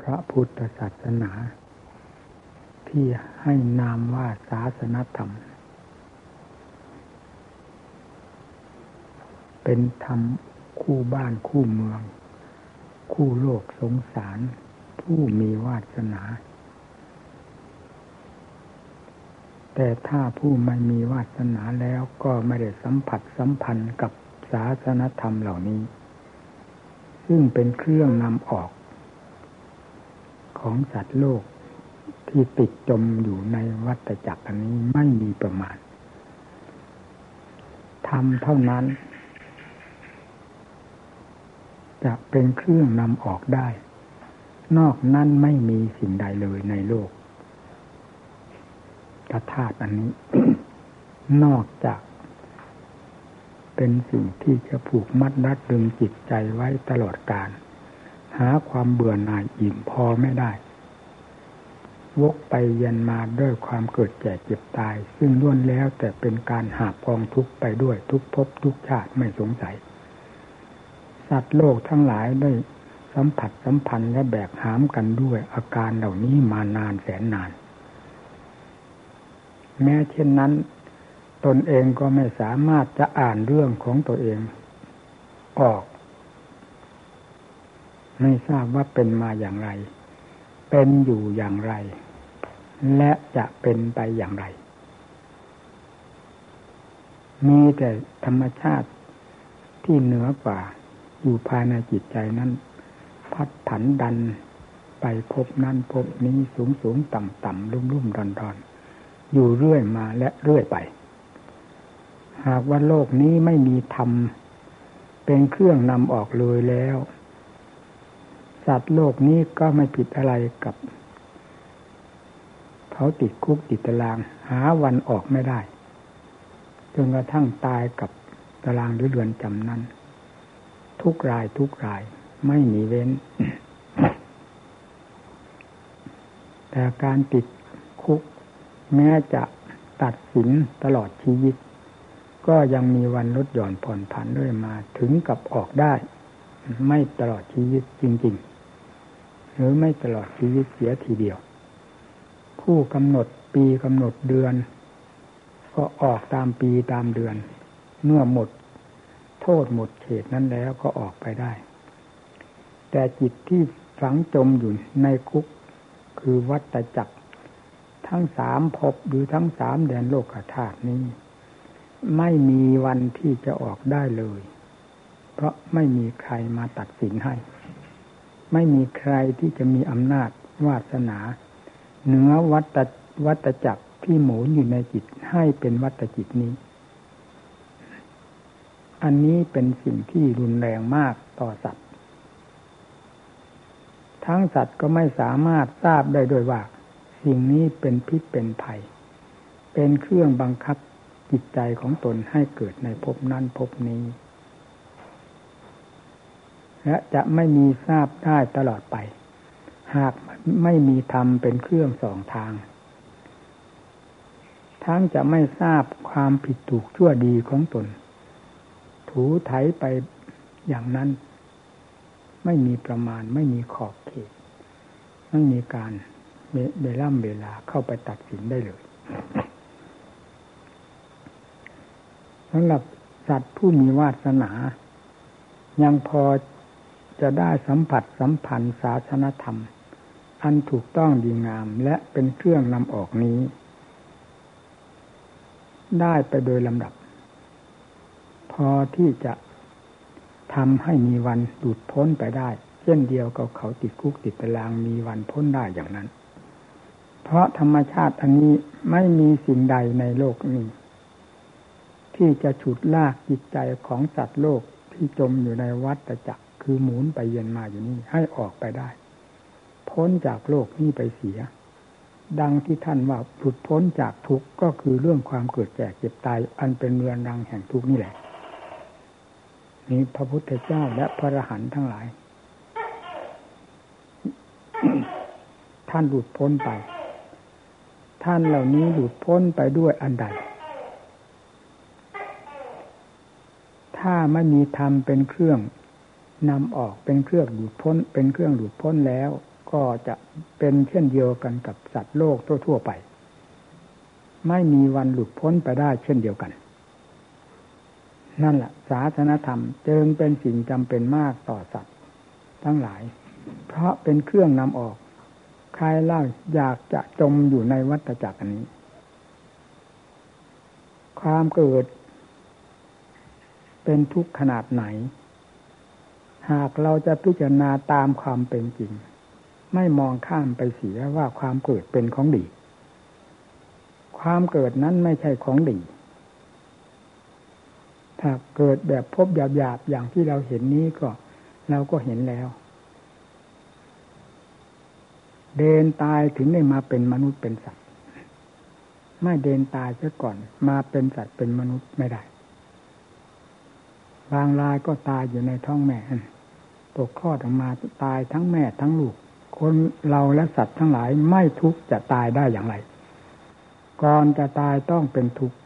พระพุทธศาสนา ที่ให้นามว่าศาสนธรรม เป็นธรรมคู่บ้านคู่เมือง คู่โลกสงสาร ผู้มีวาสนา แต่ถ้าผู้ไม่มีวาสนาแล้วก็ไม่ได้สัมผัสสัมพันธ์กับศาสนธรรมเหล่านี้ ซึ่งเป็นเครื่องนำออก ของสัตว์โลกที่ติดจมอยู่ในวัฏจักรอันนี้ไม่มีประมาณทำเท่านั้น จะเป็นเครื่องนำออกได้ นอกนั้นไม่มีสิ่งใดเลยในโลกกระธาตุอันนี้ นอกจากเป็นสิ่งที่จะผูกมัดรัดดึงจิตใจไว้ตลอดกาล หาความเบื่อหน่ายอิ่มพอไม่ได้ วกไปเยันมาด้วยความเกิดแก่เจ็บตาย ซึ่งล้วนแล้วแต่เป็นการหาบกองทุกไปด้วยทุกภพทุกชาติไม่สงสัย สัตว์โลกทั้งหลายได้สัมผัสสัมพันธ์และแบกหามกันด้วยอาการเหล่านี้มานานแสนนาน แม้เช่นนั้น ตนเองก็ไม่สามารถจะอ่านเรื่องของตัวเอง ออก ไม่ทราบว่าเป็นมาอย่างไร เป็นอยู่อย่างไร และจะเป็นไปอย่างไร มีแต่ธรรมชาติที่เหนือกว่า อยู่ภายในจิตใจนั้น พัดผันดันไปพบนั้นพบนี้สูงสูงต่ำต่ำรุ่มรุ่มดอนดอนอยู่เรื่อยมาและเรื่อยไป หากว่าโลกนี้ไม่มีธรรมเป็นเครื่องนำออกเลยแล้ว สัตว์โลกนี้ก็ไม่ผิดอะไรกับเขาติดคุกติดตาราง หาวันออกไม่ได้จนกระทั่งตายกับตารางหรือเรือนจำนั้น ทุกรายทุกรายไม่มีเว้น แต่การติดคุก แม้จะตัดสินตลอดชีวิต ก็ยังมีวันลดหย่อนผ่อนผันด้วยมาถึงกับออกได้ ไม่ตลอดชีวิตจริง ๆ หรือไม่ตลอดชีวิตเสียทีเดียว ผู้กำหนดปีกำหนดเดือน ก็ออกตามปีตามเดือน เมื่อหมด โทษหมดเขตนั้นแล้วก็ออกไปได้ แต่จิตที่ฝังจมอยู่ในคุกคือวัตจักร ทั้งสามภพหรือทั้งสามแดนโลกธาตุนี้ ไม่มีวันที่จะออกได้เลย เพราะไม่มีใครมาตัดสินให้ ไม่มีใครที่จะมีอำนาจวาสนา เหนือวัตวัตจักรที่หมุนอยู่ในจิตให้เป็นวัตจิตนี้ อันนี้เป็นสิ่งที่รุนแรงมากต่อสัตว์ ทั้งสัตว์ก็ไม่สามารถทราบได้ด้วยว่า สิ่งนี้เป็นพิษเป็นภัย เป็นเครื่องบังคับจิตใจของตนให้เกิดในภพนั้นภพนี้ และจะไม่มีทราบได้ตลอดไป หากไม่มีธรรมเป็นเครื่องสองทาง ทั้งจะไม่ทราบความผิดถูกชั่วดีของตน ถูไถไปอย่างนั้น ไม่มีประมาณไม่มีขอบเขต ไม่มีการเวล่ำเวลาเข้าไปตัดสินได้เลยสำหรับสัตว์ผู้มีวาสนา ยังพอ จะได้สัมผัสสัมพันธ์ศาสนธรรม อันถูกต้องดีงามและเป็นเครื่องนำออกนี้ ได้ไปโดยลำดับ พอที่จะทำให้มีวันหลุดพ้นไปได้ เช่นเดียวกับเขาติดคุกติดตารางมีวันพ้นได้อย่างนั้น เพราะธรรมชาติอันนี้ไม่มีสิ่งใดในโลกนี้ ที่จะฉุดลากจิตใจของสัตว์โลกที่จมอยู่ในวัฏจักร คือหมุนไปเย็นมาอยู่นี่ให้ออกไปได้ พ้นจากโลกนี้ไปเสีย ดังที่ท่านว่าหลุดพ้นจากทุกข์ก็คือเรื่องความเกิดแก่เจ็บตาย อันเป็นเรือนรังแห่งทุกข์นี่แหละนี้พระพุทธเจ้าและพระอรหันต์ทั้งหลาย ท่านหลุดพ้นไป ท่านเหล่านี้หลุดพ้นไปด้วยอันใด ถ้าไม่มีธรรมเป็นเครื่อง นำออกเป็นเครื่องหลุดพ้น เป็นเครื่องหลุดพ้นแล้ว ก็จะเป็นเช่นเดียวกันกับสัตว์โลกทั่วๆไป ไม่มีวันหลุดพ้นไปได้เช่นเดียวกัน นั่นแหละศาสนธรรมจึงเป็นสิ่งจำเป็นมากต่อสัตว์ทั้งหลาย เพราะเป็นเครื่องนำออก ใครเล่าอยากจะจมอยู่ในวัฏจักรนี้ ความเกิดเป็นทุกข์ขนาดไหน หากเราจะพิจารณาตามความเป็นจริง ไม่มองข้ามไปเสียว่าความเกิดเป็นของดี ความเกิดนั้นไม่ใช่ของดี ถ้าเกิดแบบพบหยาบๆอย่างที่เราเห็นนี้ก็เราก็เห็นแล้ว เดินตายถึงได้มาเป็นมนุษย์เป็นสัตว์ ไม่เดินตายซะก่อนมาเป็นสัตว์เป็นมนุษย์ไม่ได้ บางรายก็ตายอยู่ในท้องแม่ตกคลอดออกมาตายทั้งแม่ทั้งลูก คนเราและสัตว์ทั้งหลายไม่ทุกข์จะตายได้อย่างไร ก่อนจะตายต้องเป็นทุกข์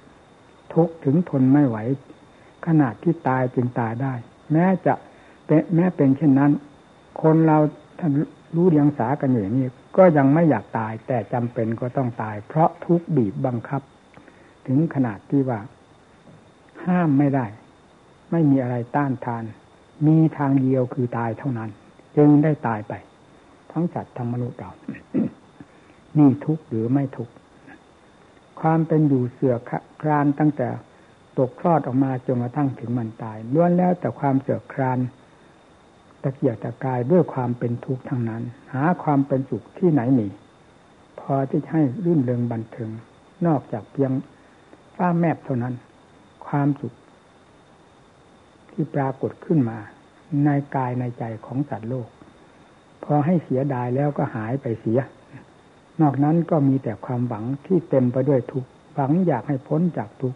ทุกข์ถึงทนไม่ไหว ขนาดที่ตายจึงตายได้ แม้จะแม้เป็นเช่นนั้น คนเราท่านรู้เดียงสากันอย่างนี้ก็ยังไม่อยากตายแต่จำเป็นก็ต้องตาย เพราะทุกข์บีบบังคับ ถึงขนาดที่ว่า ห้ามไม่ได้ ไม่มีอะไรต้านทาน มีทางเดียวคือตายเท่านั้น จึงได้ตายไป ทั้งสัตว์ทั้งมนุษย์เรา นี่ทุกข์หรือไม่ทุกข์ความเป็นอยู่เสือครานตั้งแต่ตกคลอดออกมาจนกระทั่งถึงมันตายล้วนแล้วแต่ความเสือครานตะเกียกตะกายด้วยความเป็นทุกข์ทั้งนั้น หาความเป็นสุขที่ไหนมีพอที่ให้รื่นเริงบันเทิงนอกจากเพียงฟ้าแมบเท่านั้น ความสุข ที่ปรากฏขึ้นมา ในกายในใจของสัตว์โลก พอให้เสียดายแล้วก็หายไปเสีย นอกนั้นก็มีแต่ความหวังที่เต็มไปด้วยทุกหวังอยากให้พ้นจากทุก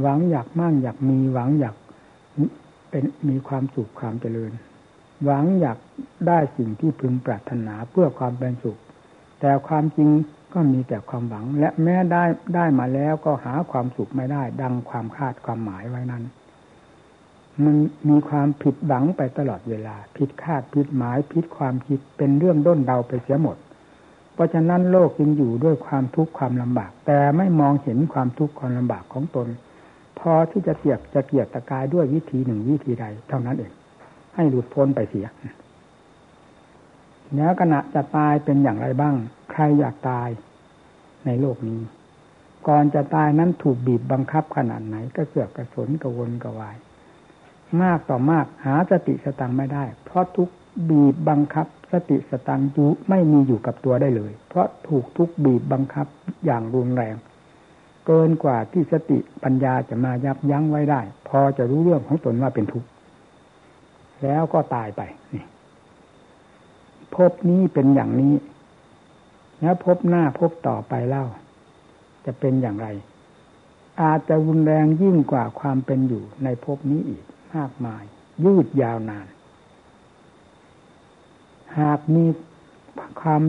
หวังอยากมั่งอยากมีหวังอยากเป็นมีความสุขความเจริญ หวังอยากได้สิ่งที่พึงปรารถนาเพื่อความเป็นสุข แต่ความจริงก็มีแต่ความหวัง และแม้ได้ได้มาแล้วก็หาความสุขไม่ได้ ดังความคาดความหมายไว้นั้น มันมีความผิดหวังไปตลอดเวลา ผิดคาดผิดหมายผิดความคิดเป็นเรื่องด้นเดาไปเสียหมด เพราะฉะนั้นโลกยังอยู่ด้วยความทุกข์ความลำบาก แต่ไม่มองเห็นความทุกข์ความลำบากของตน พอที่จะเกียกจะเกียกตะกายด้วยวิธีหนึ่งวิธีใด เท่านั้นเอง ให้หลุดพ้นไปเสียเนื้อขณะจะตายเป็นอย่างไรบ้าง ใครอยากตายในโลกนี้ ก่อนจะตายนั้นถูกบีบบังคับขนาดไหน ก็เสือกกระสนกระวนกระวาย มากต่อมากหาสติสตังไม่ได้ เพราะทุกบีบบังคับ สติสตังยู่ไม่มีอยู่กับตัวได้เลย เพราะถูกทุกบีบบังคับอย่างรุนแรง เกินกว่าที่สติปัญญาจะมายับยั้งไว้ได้ พอจะรู้เรื่องของตนว่าเป็นทุกข์แล้วก็ตายไปนี่พบนี้เป็นอย่างนี้ แล้วพบหน้าพบต่อไปเล่า จะเป็นอย่างไร อาจจะรุนแรงยิ่งกว่าความเป็นอยู่ในภพนี้อีก มากมาย ยืดยาวนาน หากมีความ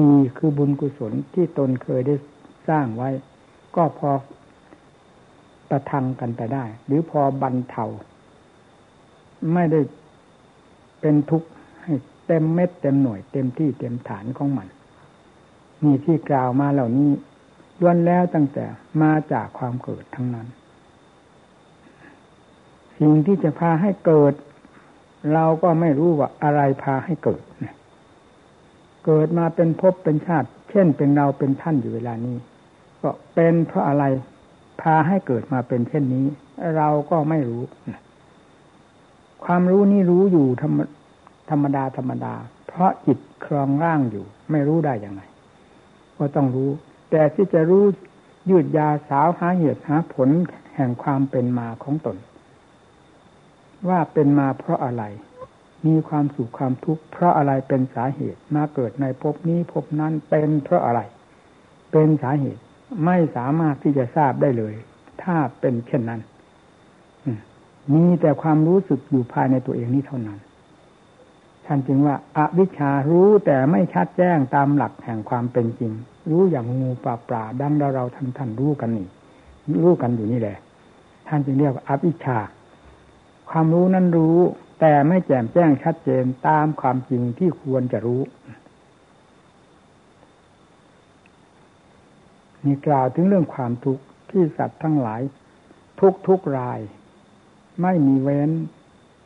ดีคือบุญกุศลที่ตนเคยได้สร้างไว้ ก็พอประทังกันไปได้ หรือพอบรรเทาไม่ได้เป็นทุกข์ให้เต็มเม็ดเต็มหน่วยเต็มที่เต็มฐานของมันนี่ที่กล่าวมาเหล่านี้ล้วนแล้วตั้งแต่มาจากความเกิดทั้งนั้น สิ่งที่จะพาให้เกิด เราก็ไม่รู้ว่าอะไรพาให้เกิด เกิดมาเป็นภพเป็นชาติ เช่นเป็นเราเป็นท่านอยู่เวลานี้ ก็เป็นเพราะอะไรพาให้เกิดมาเป็นเช่นนี้ เราก็ไม่รู้ ความรู้นี่รู้อยู่ธรรมธรรมดาธรรมดา เพราะจิตครองร่างอยู่ ไม่รู้ได้อย่างไรก็ต้องรู้ แต่ที่จะรู้ยืดยาสาวหาเหตุหาผลแห่งความเป็นมาของตน ว่าเป็นมาเพราะอะไร มีความสุขความทุกข์เพราะอะไรเป็นสาเหตุมาเกิดในภพนี้ภพนั้นเป็นเพราะอะไร เป็นสาเหตุไม่สามารถที่จะทราบได้เลย ถ้าเป็นเช่นนั้นมีแต่ความรู้สึกอยู่ภายในตัวเองนี้เท่านั้นท่านจึงว่าอาวิชชารู้แต่ไม่ชัดแจ้งตามหลักแห่งความเป็นจริง รู้อย่างงูปลาปลาดังเราท่านท่านรู้กันนี่รู้กันอยู่นี่แหละ ท่านจึงเรียกว่าอวิชชา ความรู้นั้นรู้ แต่ไม่แจ่มแจ้งชัดเจนตามความจริงที่ควรจะรู้มีกล่าวถึงเรื่องความทุกข์ที่สัตว์ทั้งหลาย ทุกทุกราย ไม่มีเว้น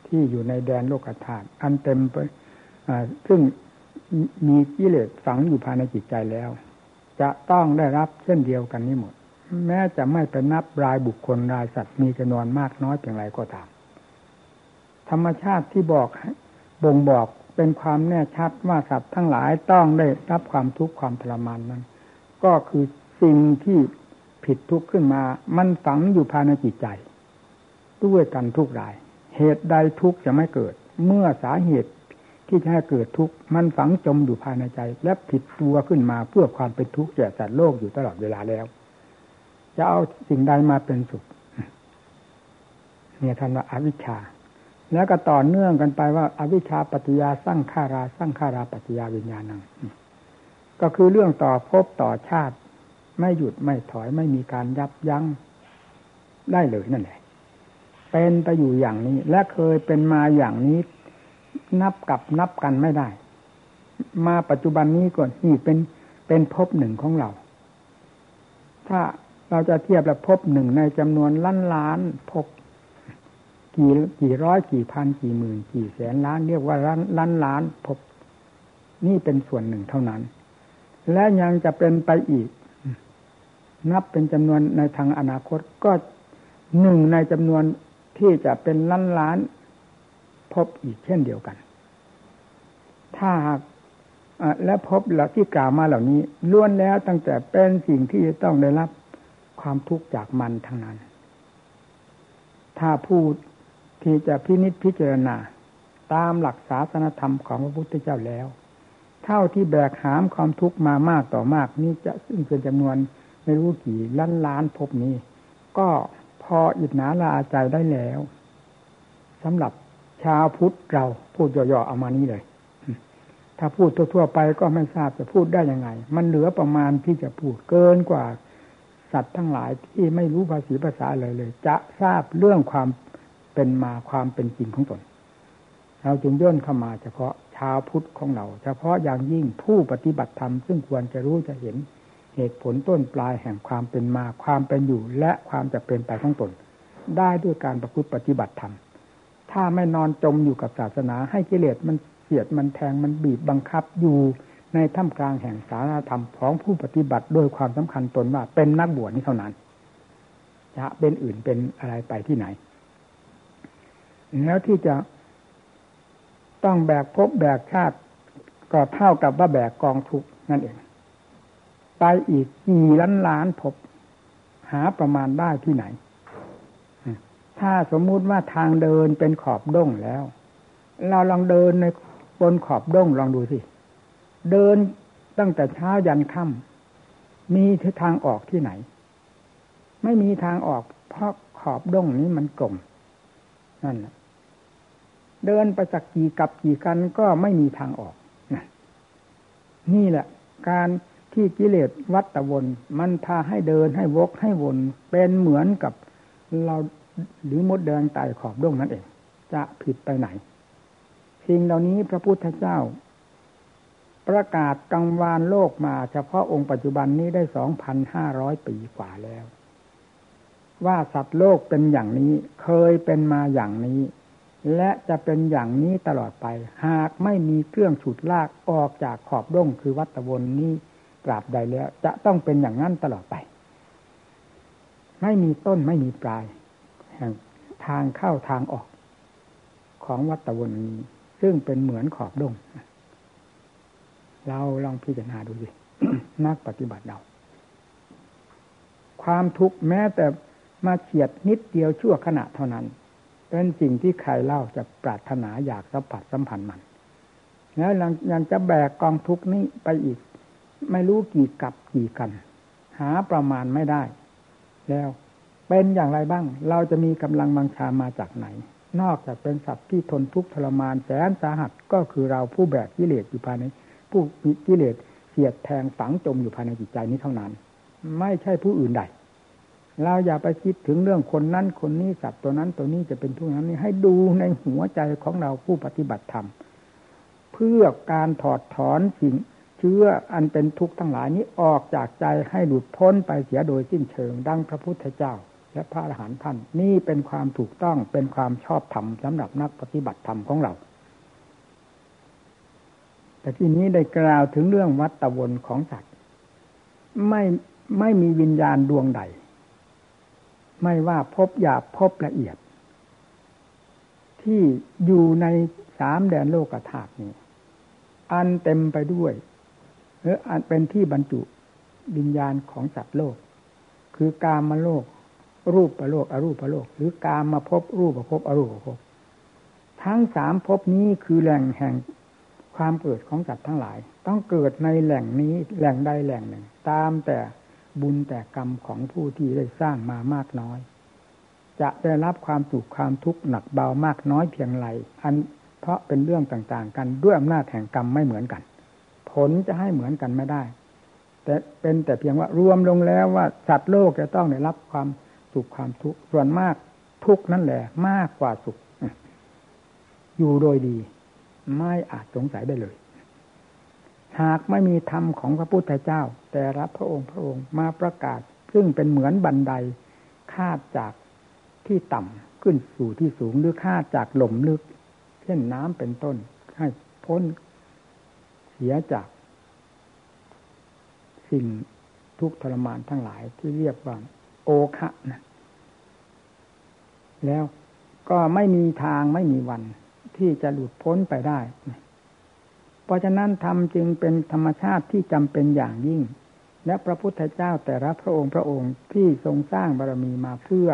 ที่อยู่ในแดนโลกธาตุอันเต็มไปซึ่งมีกิเลสฝังอยู่ภายในจิตใจแล้ว จะต้องได้รับเช่นเดียวกันนี้หมด แม้จะไม่เป็นนับรายบุคคลรายสัตว์มีจำนวนมากน้อยเพียงไรก็ตาม ธรรมชาติที่บอกบ่งบอกเป็นความแน่ชัดว่าสัตว์ทั้งหลายต้องได้รับความทุกข์ความทรมานนั้น ก็คือสิ่งที่ผิดทุกข์ขึ้นมา มันฝังอยู่ภายในจิตใจ ด้วยกันทุกราย เหตุใดทุกข์จะไม่เกิด เมื่อสาเหตุที่จะให้เกิดทุกข์มันฝังจมอยู่ภายในใจ และผิดตัวขึ้นมาเพื่อความเป็นทุกข์แก่สัตว์โลกอยู่ตลอดเวลาแล้ว จะเอาสิ่งใดมาเป็นสุขเนี่ยท่านว่าอวิชชา แล้วก็ต่อเนื่องกันไปว่าอาวิชชาปัจยาสร้างขาราสร้างขาราปัจจยาวิญญาณัง ก็คือเรื่องต่อภพต่อชาติ ไม่หยุดไม่ถอยไม่มีการยับยั้งได้เลยนั่นแหละเป็นไปอยู่อย่างนี้ และเคยเป็นมาอย่างนี้ นับกับนับกันไม่ได้ มาปัจจุบันนี้ก่อนนี่เป็นเป็นภพหนึ่งของเรา ถ้าเราจะเทียบแล้วภพหนึ่งในจำนวนล้านล้านภพ กี่กี่ร้อยกี่พันกี่หมื่น กี่แสนล้าน เรียกว่าล้านล้านล้านภพนี่เป็นส่วนหนึ่งเท่านั้น และยังจะเป็นไปอีก นับเป็นจำนวนในทางอนาคตก็หนึ่งในจำนวนที่จะเป็นล้านล้าน พบอีกเช่นเดียวกัน ถ้าหากและพบหลักที่กล่าวมาเหล่านี้ล้วนแล้วตั้งแต่เป็นสิ่งที่จะต้องได้รับความทุกข์จากมันทั้งนั้น ถ้าพูด ที่จะพินิจพิจารณา ตามหลักศาสนธรรมของพระพุทธเจ้าแล้ว เท่าที่แบกหามความทุกข์มามากต่อมากนี้จะซึ่งเป็นจำนวนไม่รู้กี่ล้านล้านพบนี้ ก็พออิจนาลาใจได้แล้วสำหรับชาวพุทธเราพูดย่อๆเอามานี้เลย ถ้าพูดทั่วๆไปก็ไม่ทราบจะพูดได้ยังไง มันเหลือประมาณที่จะพูดเกินกว่าสัตว์ทั้งหลายที่ไม่รู้ภาษีภาษาเลยเลย จะทราบเรื่องความ เป็นมาความเป็นจริงของตน เราจึงย่นเข้ามาเฉพาะชาวพุทธของเรา เฉพาะอย่างยิ่งผู้ปฏิบัติธรรมซึ่งควรจะรู้จะเห็นเหตุผลต้นปลายแห่งความเป็นมาความเป็นอยู่ และความจะเป็นไปของตน ได้ด้วยการประพฤติปฏิบัติธรรมถ้าไม่นอนจมอยู่กับศาสนา ให้กิเลสมันเสียดมันแทงมันบีบบังคับอยู่ในท่ามกลางแห่งสารธรรมของผู้ปฏิบัติโดยความสำคัญตนว่าเป็นนักบวชนี้เท่านั้น จะเป็นอื่นเป็นอะไรไปที่ไหน แล้วที่จะต้องแบกภพแบกชาติ ก็เท่ากับว่าแบกกองทุกนั่นเอง ไปอีกกี่ล้านล้านพบหาประมาณได้ที่ไหน ถ้าสมมุติว่าทางเดินเป็นขอบด้งแล้ว เราลองเดินในบนขอบด้งลองดูสิ เดินตั้งแต่เช้ายันค่ำมีทางออกที่ไหน ไม่มีทางออกเพราะขอบด้งนี้มันกลมนั่นแหละ เดินไปสักกี่กับกี่กันก็ไม่มีทางออกนี่แหละ การที่กิเลสวัตวน มันพาให้เดินให้วกให้วน เป็นเหมือนกับเราหรือมดแดงตายขอบด้งนั่นเอง จะผิดไปไหนสิ่งเหล่านี้พระพุทธเจ้า ประกาศกังวานโลกมาเฉพาะองค์ปัจจุบันนี้ได้สองพันห้าร้อยปีกว่าแล้ว ว่าสัตว์โลกเป็นอย่างนี้เคยเป็นมาอย่างนี้ และจะเป็นอย่างนี้ตลอดไป หากไม่มีเครื่องฉุดลากออกจากขอบด้งคือวัตวนนี้ตราบใดแล้ว จะต้องเป็นอย่างนั้นตลอดไป ไม่มีต้นไม่มีปลาย แห่งทางเข้าทางออก ของวัตวนนี้ ซึ่งเป็นเหมือนขอบดงเราลองพิจารณาดูสินักปฏิบัติเราความทุกข์แม้แต่มาเฉียดนิดเดียวชั่วขณะเท่านั้น เป็นสิ่งที่ใครเล่าจะปรารถนาอยากสัมผัสสัมพันธ์มัน แล้วยังจะแบกกองทุกนี้ไปอีก ไม่รู้กี่กับกี่กัน หาประมาณไม่ได้ แล้วเป็นอย่างไรบ้าง เราจะมีกำลังบังชามาจากไหน นอกจากเป็นสัตว์ที่ทนทุกข์ทรมานแสนสาหัสก็คือเราผู้แบกกิเลสอยู่ภายในผู้มีกิเลสเสียดแทงฝังจมอยู่ภายในจิตใจนี้เท่านั้น ไม่ใช่ผู้อื่นใด เราอย่าไปคิดถึงเรื่องคนนั้นคนนี้สัตว์ตัวนั้นตัวนี้จะเป็นทุกข์นั้นนี่ให้ดูในหัวใจของเราผู้ปฏิบัติธรรมเพื่อการถอดถอนสิ่งเชื้ออันเป็นทุกข์ทั้งหลายนี้ออกจากใจให้หลุดพ้นไปเสียโดยสิ้นเชิง ดังพระพุทธเจ้า และพระอรหันต์ท่านนี่เป็นความถูกต้องเป็นความชอบธรรมสำหรับนักปฏิบัติธรรมของเรา แต่ที่นี้ได้กล่าวถึงเรื่องวัตวนของสัตว์ไม่ไม่มีวิญญาณดวงใด ไม่ว่าพบหยาบพบละเอียด ที่อยู่ในสามแดนโลกธาตุนี้ อันเต็มไปด้วยหรืออันเป็นที่บรรจุวิญญาณของสัตว์โลก คือกามมาโลก รูปประโลกอรูปประโลก หรือกามมาพบรูปประพบอรูปประพบทั้งสามภพนี้คือแหล่งแห่งความเกิดของสัตว์ทั้งหลาย ต้องเกิดในแหล่งนี้แหล่งใดแหล่งหนึ่ง ตามแต่ บุญแต่กรรมของผู้ที่ได้สร้างมามากน้อย จะได้รับความสุขความทุกข์หนักเบามากน้อยเพียงไรอันเพราะเป็นเรื่องต่างๆ กันด้วยอำนาจแห่งกรรมไม่เหมือนกัน ผลจะให้เหมือนกันไม่ได้ แต่เป็นแต่เพียงว่ารวมลงแล้วว่าสัตว์โลกจะต้องได้รับความสุขความทุกข์ส่วนมากทุกนั่นแหละ มากกว่าสุข อยู่โดยดี ไม่อาจสงสัยได้เลย หากไม่มีธรรมของพระพุทธเจ้า แต่รับพระองค์พระองค์มาประกาศ ซึ่งเป็นเหมือนบันไดคาดจากที่ต่ำขึ้นสู่ที่สูงหรือคาดจากหล่มลึก เช่นน้ำเป็นต้น ให้พ้นเสียจาก สิ่งทุกทรมานทั้งหลายที่เรียกว่าโอคะนะแล้วก็ไม่มีทางไม่มีวันที่จะหลุดพ้นไปได้ เพราะฉะนั้นธรรมจึงเป็นธรรมชาติที่จำเป็นอย่างยิ่ง และพระพุทธเจ้าแต่ละพระองค์พระองค์ที่ทรงสร้างบารมีมาเพื่อ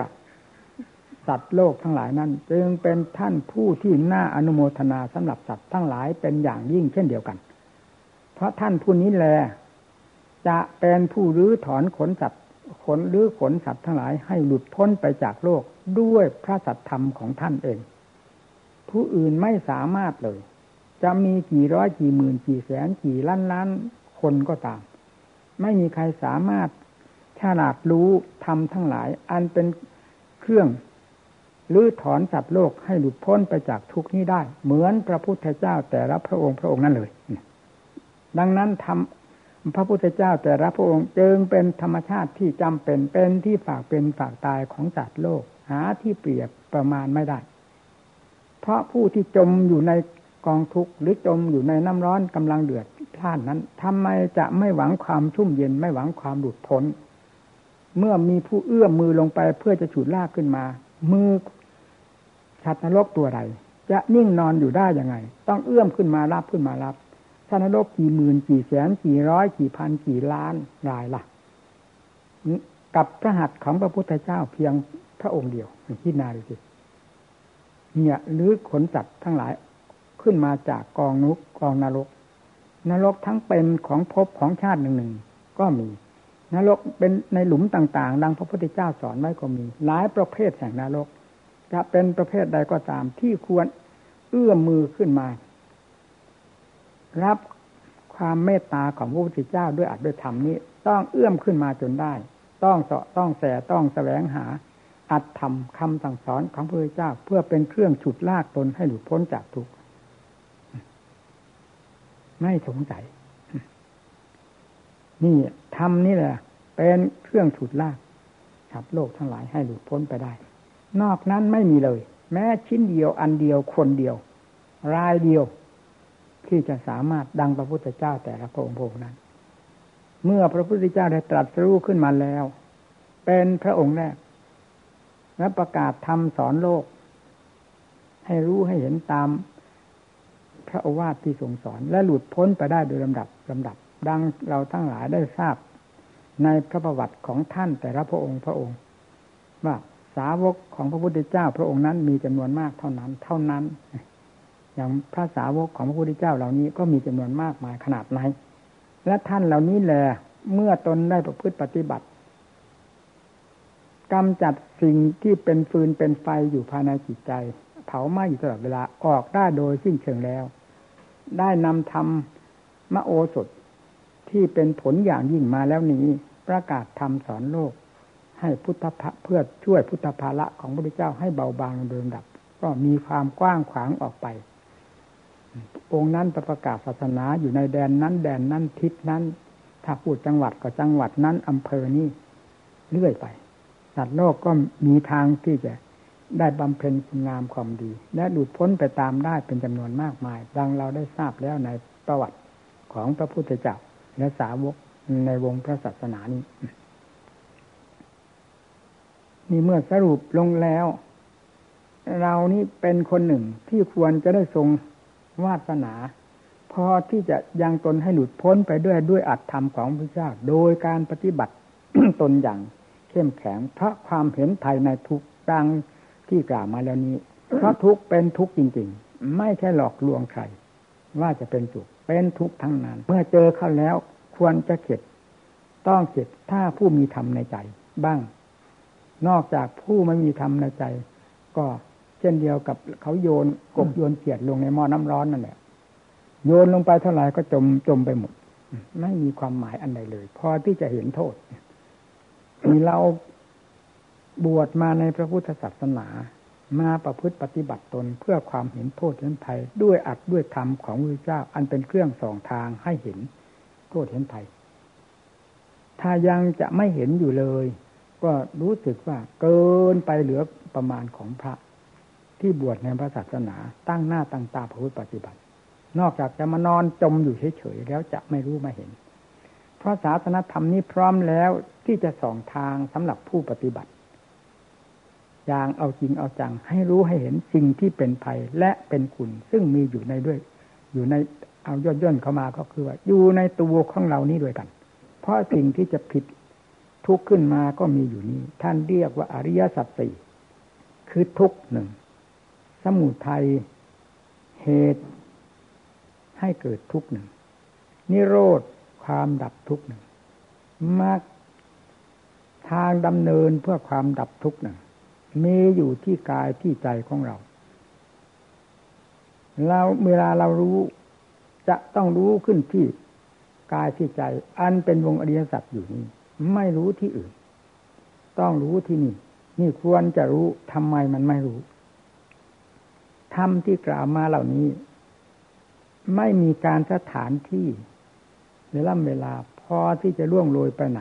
สัตว์โลกทั้งหลายนั้น จึงเป็นท่านผู้ที่น่าอนุโมทนาสำหรับสัตว์ทั้งหลายเป็นอย่างยิ่งเช่นเดียวกัน เพราะท่านผู้นี้แลจะเป็นผู้รื้อถอนขนสัตว์ขนหรือขนสัตว์ทั้งหลายให้หลุดพ้นไปจากโลกด้วยพระสัตธรรมของท่านเอง ผู้อื่นไม่สามารถเลย จะมีกี่ร้อยกี่หมื่นกี่แสนกี่ล้านล้านคนก็ตาม ไม่มีใครสามารถฉลาดรู้ทำทั้งหลาย อันเป็นเครื่องลื้อถอนสัตว์โลกให้หลุดพ้นไปจากทุกนี้ได้ เหมือนพระพุทธเจ้าแต่ละพระองค์พระองค์นั้นเลย ดังนั้นทำพระพุทธเจ้าแต่ละพระองค์จึงเป็นธรรมชาติที่จำเป็นเป็นที่ฝากเป็นฝากตายของสัตว์โลก หาที่เปรียบประมาณไม่ได้ เพราะผู้ที่จมอยู่ใน กองทุกข์หรือจมอยู่ในน้ำร้อนกำลังเดือดพล่านนั้นทำไมจะไม่หวังความชุ่มเย็นไม่หวังความหลุดพ้น เมื่อมีผู้เอื้อมมือลงไปเพื่อจะฉุดลากขึ้นมา มือชัดนรกตัวใดจะนิ่งนอนอยู่ได้ยังไง ต้องเอื้อมขึ้นมารับขึ้นมารับชันรกกี่หมื่นกี่แสนกี่ร้อยกี่พันกี่ล้านรายละ่ะกับพระหัตถ์ของพระพุทธเจ้าเพียงพระองค์เดียวคิดนาดูสิเนี่ยหรือขนสัตว์ทั้งหลาย ขึ้นมาจากกองนุกกองนรก นรกทั้งเป็นของภพของชาติหนึ่งหนึ่งก็มี นรกเป็นในหลุมต่างๆ ดังพระพุทธเจ้าสอนไว้ก็มี หลายประเภทแห่งนรก จะเป็นประเภทใดก็ตามที่ควรเอื้อมมือขึ้นมา รับความเมตตาของพระพุทธเจ้าด้วยอัดด้วยธรรมนี้ ต้องเอื้อมขึ้นมาจนได้ ต้องเสาะต้องแสต้องแสวงหาอัดธรรมคำสั่งสอนของพระพุทธเจ้าเพื่อเป็นเครื่องฉุดลากตนให้หลุดพ้นจากทุกข์ ไม่สงสัย นี่ทำนี่แหละ เป็นเครื่องฉุดลากขับโลกทั้งหลายให้หลุดพ้นไปได้ นอกนั้นไม่มีเลย แม้ชิ้นเดียวอันเดียวคนเดียว รายเดียว ที่จะสามารถดังพระพุทธเจ้าแต่ละพระองค์พระนั้น เมื่อพระพุทธเจ้าได้ตรัสรู้ขึ้นมาแล้ว เป็นพระองค์แรกและประกาศธรรมสอนโลก ให้รู้ให้เห็นตาม ระโอวาทที่ทรงสอน และหลุดพ้นไปได้โดยลำดับลำดับ ดังเราทั้งหลายได้ทราบ ในพระประวัติของท่านแต่ละพระองค์พระองค์ว่าสาวกของพระพุทธเจ้า พระองค์นั้นมีจำนวนมากเท่านั้น เท่านั้น อย่างพระสาวกของพระพุทธเจ้าเหล่านี้ก็มีจำนวนมากมายขนาดไหนและท่านเหล่านี้แหละเมื่อตนได้ประพฤติปฏิบัติกำจัดสิ่งที่เป็นฟืนเป็นไฟอยู่ภายในจิตใจ เผาไหม้อยู่ตลอดเวลาออกได้โดยสิ้นเชิงแล้ว ได้นำธรรมมโอสถที่เป็นผลอย่างยิ่งมาแล้วนี้ ประกาศธรรมสอนโลก ให้พุทธะเพื่อช่วยพุทธภาระของพระพุทธเจ้าให้เบาบางโดยลำดับ ก็มีความกว้างขวางออกไป องค์นั้นประกาศศาสนาอยู่ในแดนนั้นแดนนั้นทิศนั้น ถ้าพูดจังหวัดก็จังหวัดนั้นอำเภอนี้เรื่อยไปสัตว์โลกก็มีทางที่จะ ได้บำเพ็ญคุณงามความดี และหลุดพ้นไปตามได้เป็นจำนวนมากมาย ดังเราได้ทราบแล้วในประวัติของพระพุทธเจ้าและสาวกในวงพระศาสนานี้ นี่เมื่อสรุปลงแล้ว เรานี่เป็นคนหนึ่งที่ควรจะได้ทรงวาสนาพอที่จะยังตนให้หลุดพ้นไปด้วยด้วยอัตธรรมของพระเจ้า โดยการปฏิบัติตนอย่างเข้มแข็งเพราะความเห็นไทยในทุกดัง ที่กล่าวมาแล้วนี้เพราะทุกเป็นทุกจริง ๆ ไม่ใช่หลอกลวงใคร ว่าจะเป็นสุขเป็นทุกทั้งนั้น เมื่อเจอเข้าแล้วควรจะเข็ด ต้องเข็ดถ้าผู้มีธรรมในใจ บ้าง นอกจากผู้ไม่มีธรรมในใจ ก็เช่นเดียวกับเขาโยนกบโยนเกียดลงในหม้อน้ำร้อนนั่นแหละโยนลงไปเท่าไหร่ก็จมจมไปหมดไม่มีความหมายอันใดเลย พอที่จะเห็นโทษมีเรา บวชมาในพระพุทธศาสนา มาประพฤติปฏิบัติตนเพื่อความเห็นโทษเห็นภัยด้วยอัดด้วยธรรมของพระเจ้า อันเป็นเครื่องส่องทางให้เห็นโทษเห็นภัย ถ้ายังจะไม่เห็นอยู่เลย ก็รู้สึกว่าเกินไปเหลือประมาณของพระที่บวชในพระศาสนาตั้งหน้าตั้งตาประพฤติปฏิบัติ นอกจากจะมานอนจมอยู่เฉยๆแล้วจะไม่รู้ไม่เห็น เพราะศาสนธรรมนี้พร้อมแล้วที่จะส่องทางสำหรับผู้ปฏิบัติ อย่างเอาจริงเอาจัง ให้รู้ให้เห็นสิ่งที่เป็นภัยและเป็นคุณ ซึ่งมีอยู่ในด้วย อยู่ในเอาย่นย่นเข้ามาก็คือว่าอยู่ในตัวของเรานี้ด้วยกัน เพราะสิ่งที่จะผิดทุกข์ขึ้นมาก็มีอยู่นี้ ท่านเรียกว่าอริยสัจสี่คือทุกข์หนึ่งสมุทัยเหตุให้เกิดทุกข์หนึ่งนิโรธความดับทุกข์หนึ่งมรรคทางดำเนินเพื่อความดับทุกข์น่ะ มีอยู่ที่กายที่ใจของเรา เราเวลาเรารู้จะต้องรู้ขึ้นที่กายที่ใจ อันเป็นวงอริยสัจอยู่นี่ไม่รู้ที่อื่น ต้องรู้ที่นี่ นี่ควรจะรู้ทำไมมันไม่รู้ธรรมที่กล่าวมาเหล่านี้ ไม่มีการสถานที่เวลาเวลาพอที่จะล่วงโรยไปไหน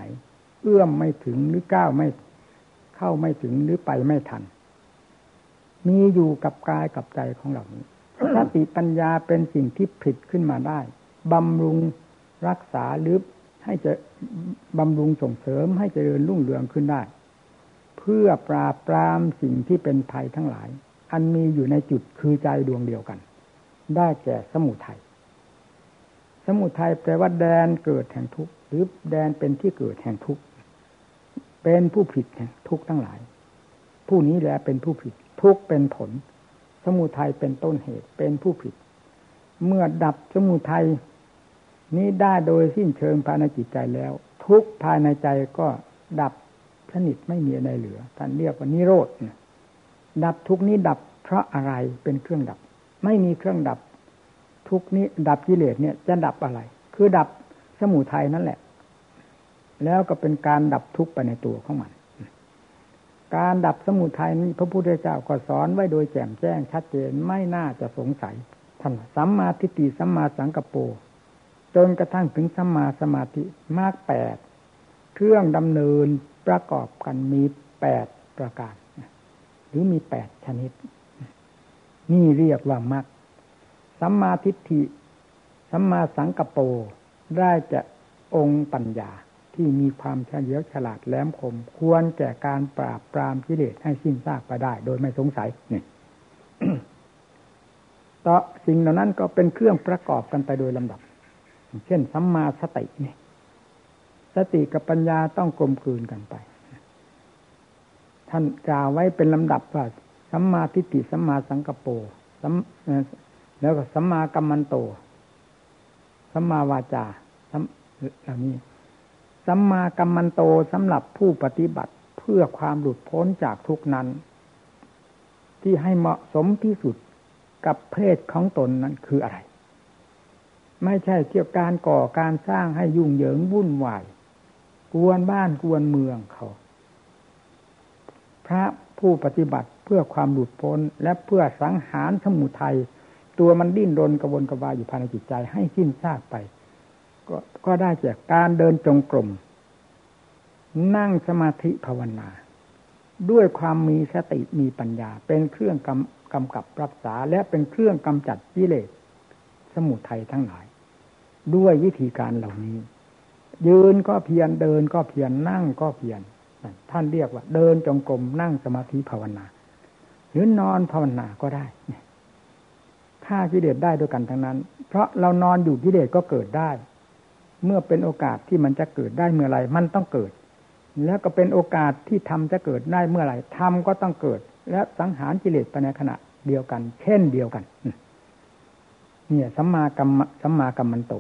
เอื้อมไม่ถึงหรือก้าวไม่ เข้าไม่ถึงหรือไปไม่ทัน มีอยู่กับกายกับใจของเรานี้สติปัญญาเป็นสิ่งที่ผิดขึ้นมาได้บำรุงรักษาหรือให้จะบำรุงส่งเสริมให้เจริญรุ่งเรืองขึ้นได้ เพื่อปราบปรามสิ่งที่เป็นภัยทั้งหลาย อันมีอยู่ในจุดคือใจดวงเดียวกัน ได้แก่สมุทัยสมุทัยแปลว่าแดนเกิดแห่งทุกข์หรือแดนเป็นที่เกิดแห่งทุกข์ เป็นผู้ผิดทุกทั้งหลาย ผู้นี้แหละเป็นผู้ผิด ทุกเป็นผล สมุทัยเป็นต้นเหตุเป็นผู้ผิด เมื่อดับสมุทัยนี้ได้โดยสิ้นเชิงภายในจิตใจแล้ว ทุกภายในใจก็ดับสนิทไม่มีอะไรเหลือท่านเรียกว่านิโรธดับทุกนี้ดับเพราะอะไรเป็นเครื่องดับ ไม่มีเครื่องดับ ทุกนี้ดับกิเลสเนี่ยจะดับอะไร คือดับสมุทัยนั่นแหละ แล้วก็เป็นการดับทุกข์ไปในตัวของมัน การดับสมุทัยนี้พระพุทธเจ้าก็สอนไว้โดยแจ่มแจ้งชัดเจนไม่น่าจะสงสัยท่านสัมมาทิฏฐิสัมมาสังกปรจนกระทั่งถึงสัมมาสมาธิมากแปดเครื่องดำเนินประกอบกันมีแปดประการหรือมีแปดชนิด นี่เรียกว่ามรรคสัมมาทิฏฐิสัมมาสังกปรได้จะองค์ปัญญา ที่มีความเฉลียวฉลาดแหลมคม ควรแก่การปราบปรามกิเลสให้สิ้นซากไปได้ โดยไม่สงสัยเนี่ยต่อสิ่งเหล่านั้นก็เป็นเครื่องประกอบกันไปโดยลำดับ เช่นสัมมาสติเนี่ยสติกับปัญญาต้องกลมกลืนกันไป ท่านกล่าวไว้เป็นลำดับว่าสัมมาทิฏฐิสัมมาสังกปรสัมแล้วก็สัมมากัมมันโตสัมมาวาจาเหล่านี้ สัมมากัมมันโตสำหรับผู้ปฏิบัติเพื่อความหลุดพ้นจากทุกนั้น ที่ให้เหมาะสมที่สุดกับเพศของตนนั้นคืออะไร ไม่ใช่เกี่ยวกับการก่อการสร้างให้ยุ่งเหยิงวุ่นวายกวนบ้านกวนเมืองเขา พระผู้ปฏิบัติเพื่อความหลุดพ้นและเพื่อสังหารสมุทัยตัวมันดิ้นรนกระวนกระวายอยู่ภายในจิตใจให้สิ้นซากไป ก็ก็ได้จากการเดินจงกรมนั่งสมาธิภาวนา ด้วยความมีสติมีปัญญา เป็นเครื่องกำกำกับรักษาและเป็นเครื่องกำจัดกิเลสสมุทัยทั้งหลาย ด้วยวิธีการเหล่านี้ ยืนก็เพียรเดินก็เพียรนั่งก็เพียรท่านเรียกว่า เดินจงกรมนั่งสมาธิภาวนา หรือนอนภาวนาก็ได้ฆ่ากิเลสได้ด้วยกันทั้งนั้น เพราะเรานอนอยู่กิเลสก็เกิดได้ เมื่อเป็นโอกาสที่มันจะเกิดได้เมื่อไรมันต้องเกิด แล้วก็เป็นโอกาสที่ทำจะเกิดได้เมื่อไรทำก็ต้องเกิด และสังหารกิเลสไปในขณะเดียวกัน เช่นเดียวกันเนี่ยสัมมากรรมสัมมากรรมันโต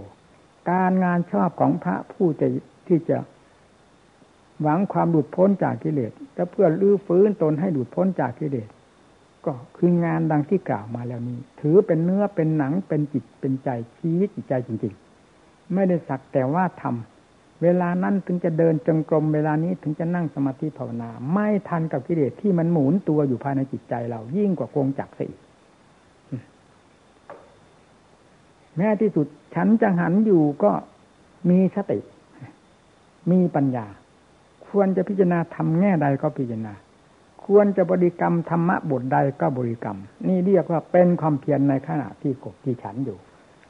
การงานชอบของพระผู้จะที่จะหวังความหลุดพ้นจากกิเลสและเพื่อลื้อฟื้นตนให้หลุดพ้นจากกิเลสก็คืองานดังที่กล่าวมาแล้วนี้ ถือเป็นเนื้อเป็นหนังเป็นจิตเป็นใจชีวิตจิตใจจริง ไม่ได้สักแต่ว่าทำเวลานั้นถึงจะเดินจงกรมเวลานี้ถึงจะนั่งสมาธิภาวนา ไม่ทันกับกิเลสที่มันหมุนตัวอยู่ภายในจิตใจเรายิ่งกว่ากงจักรสิแม้ที่สุดฉันจะหันอยู่ก็มีสติ มีปัญญา ควรจะพิจารณาทำแง่ใดก็พิจารณา ควรจะบริกรรมธรรมะบทใดก็บริกรรม นี่เรียกว่าเป็นความเพียรในขณะที่กบที่ฉันอยู่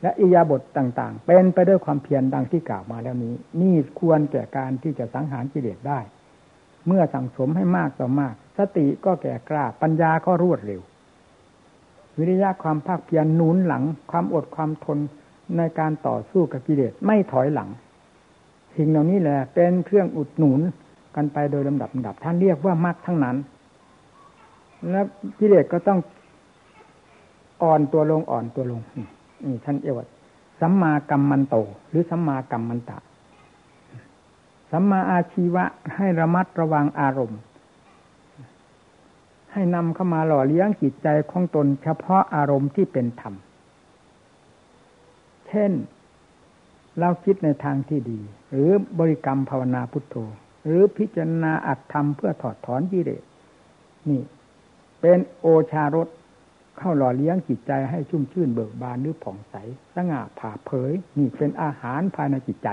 และอิยาบทต่างๆ เป็นไปด้วยความเพียรดังที่กล่าวมาแล้วนี้ นี่ควรแก่การที่จะสังหารกิเลสได้ เมื่อสั่งสมให้มากต่อมาก สติก็แก่กล้าปัญญาก็รวดเร็ว วิริยะความภาคเพียรหนุนหลัง ความอดความทนในการต่อสู้กับกิเลสไม่ถอยหลังสิ่งเหล่านี้แหละเป็นเครื่องอุดหนุนกันไปโดยลำดับลำดับท่านเรียกว่ามรรคทั้งนั้น แล้วกิเลสก็ต้องอ่อนตัวลงอ่อนตัวลง นี่ท่านเอวัดสัมมากัมมันโต หรือสัมมากัมมันตะ สัมมาอาชีวะให้ระมัดระวังอารมณ์ ให้นำเข้ามาหล่อเลี้ยงจิตใจของตนเฉพาะอารมณ์ที่เป็นธรรม เช่น เราคิดในทางที่ดี หรือบริกรรมภาวนาพุทโธ หรือพิจารณาอัตธรรมเพื่อถอดถอนกิเลสนี่ เป็นโอชารส เข้าหล่อเลี้ยงจิตใจให้ชุ่มชื่นเบิกบานหรือผ่องใสสง่าผ่าเผยนี่เป็นอาหารภายในจิตใจ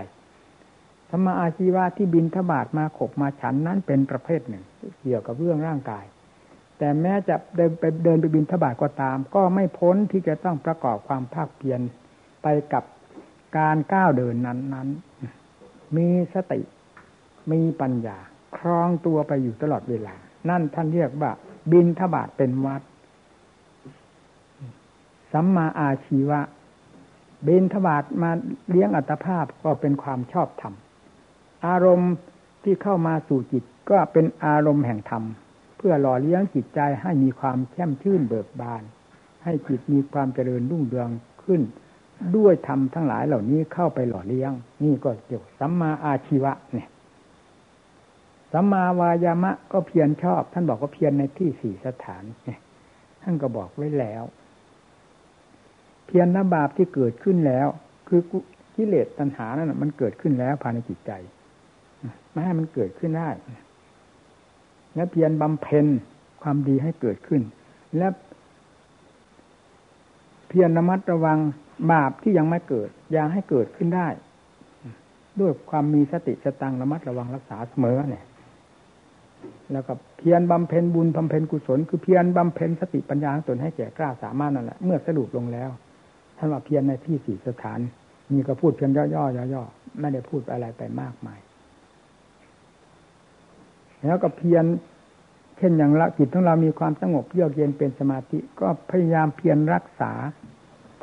ธรรมอาชีวะที่บินทบาทมาขบมาฉันนั้นเป็นประเภทหนึ่ง เกี่ยวกับเรื่องร่างกาย แต่แม้จะเดินไปเดินไปบินทบาทก็ตาม ก็ไม่พ้นที่จะต้องประกอบความภาคเพียรไปกับการก้าวเดินนั้นนั้นมีสติมีปัญญา ครองตัวไปอยู่ตลอดเวลา นั่นท่านเรียกว่า บินทบาทเป็นวัด สัมมาอาชีวะ เบนทบาทมาเลี้ยงอัตภาพก็เป็นความชอบธรรม อารมณ์ที่เข้ามาสู่จิตก็เป็นอารมณ์แห่งธรรม เพื่อหล่อเลี้ยงจิตใจให้มีความแช่มชื่นเบิกบาน ให้จิตมีความเจริญรุ่งเรืองขึ้น ด้วยธรรมทั้งหลายเหล่านี้เข้าไปหล่อเลี้ยง นี่ก็เกี่ยวสัมมาอาชีวะเนี่ยสัมมาวายามะก็เพียรชอบ ท่านบอกว่าเพียรในที่สี่สถานท่านก็บอกไว้แล้ว เพียรนบาปที่เกิดขึ้นแล้ว คือกิเลสตัณหานั้นมันเกิดขึ้นแล้วภายในจิตใจไม่ให้มันเกิดขึ้นได้และเพียรบำเพ็ญความดีให้เกิดขึ้น และเพียรระมัดระวังบาปที่ยังไม่เกิดอย่าให้เกิดขึ้นได้ ด้วยความมีสติสตังระมัดระวังรักษาเสมอเนี่ย แล้วก็เพียรบำเพ็ญบุญบำเพ็ญกุศล คือเพียรบำเพ็ญสติปัญญาตนให้แก่กล้าสามารถนั่นแหละเมื่อสรุปลงแล้ว ท่านว่าเพียรในที่สี่สถานมีก็พูดเพียงย่อๆย่อๆไม่ได้พูดอะไรไปมากมาย แล้วก็เพียรเช่นอย่างละจิตของเรามีความสงบเยือกเย็นเป็นสมาธิ ก็พยายามเพียรรักษา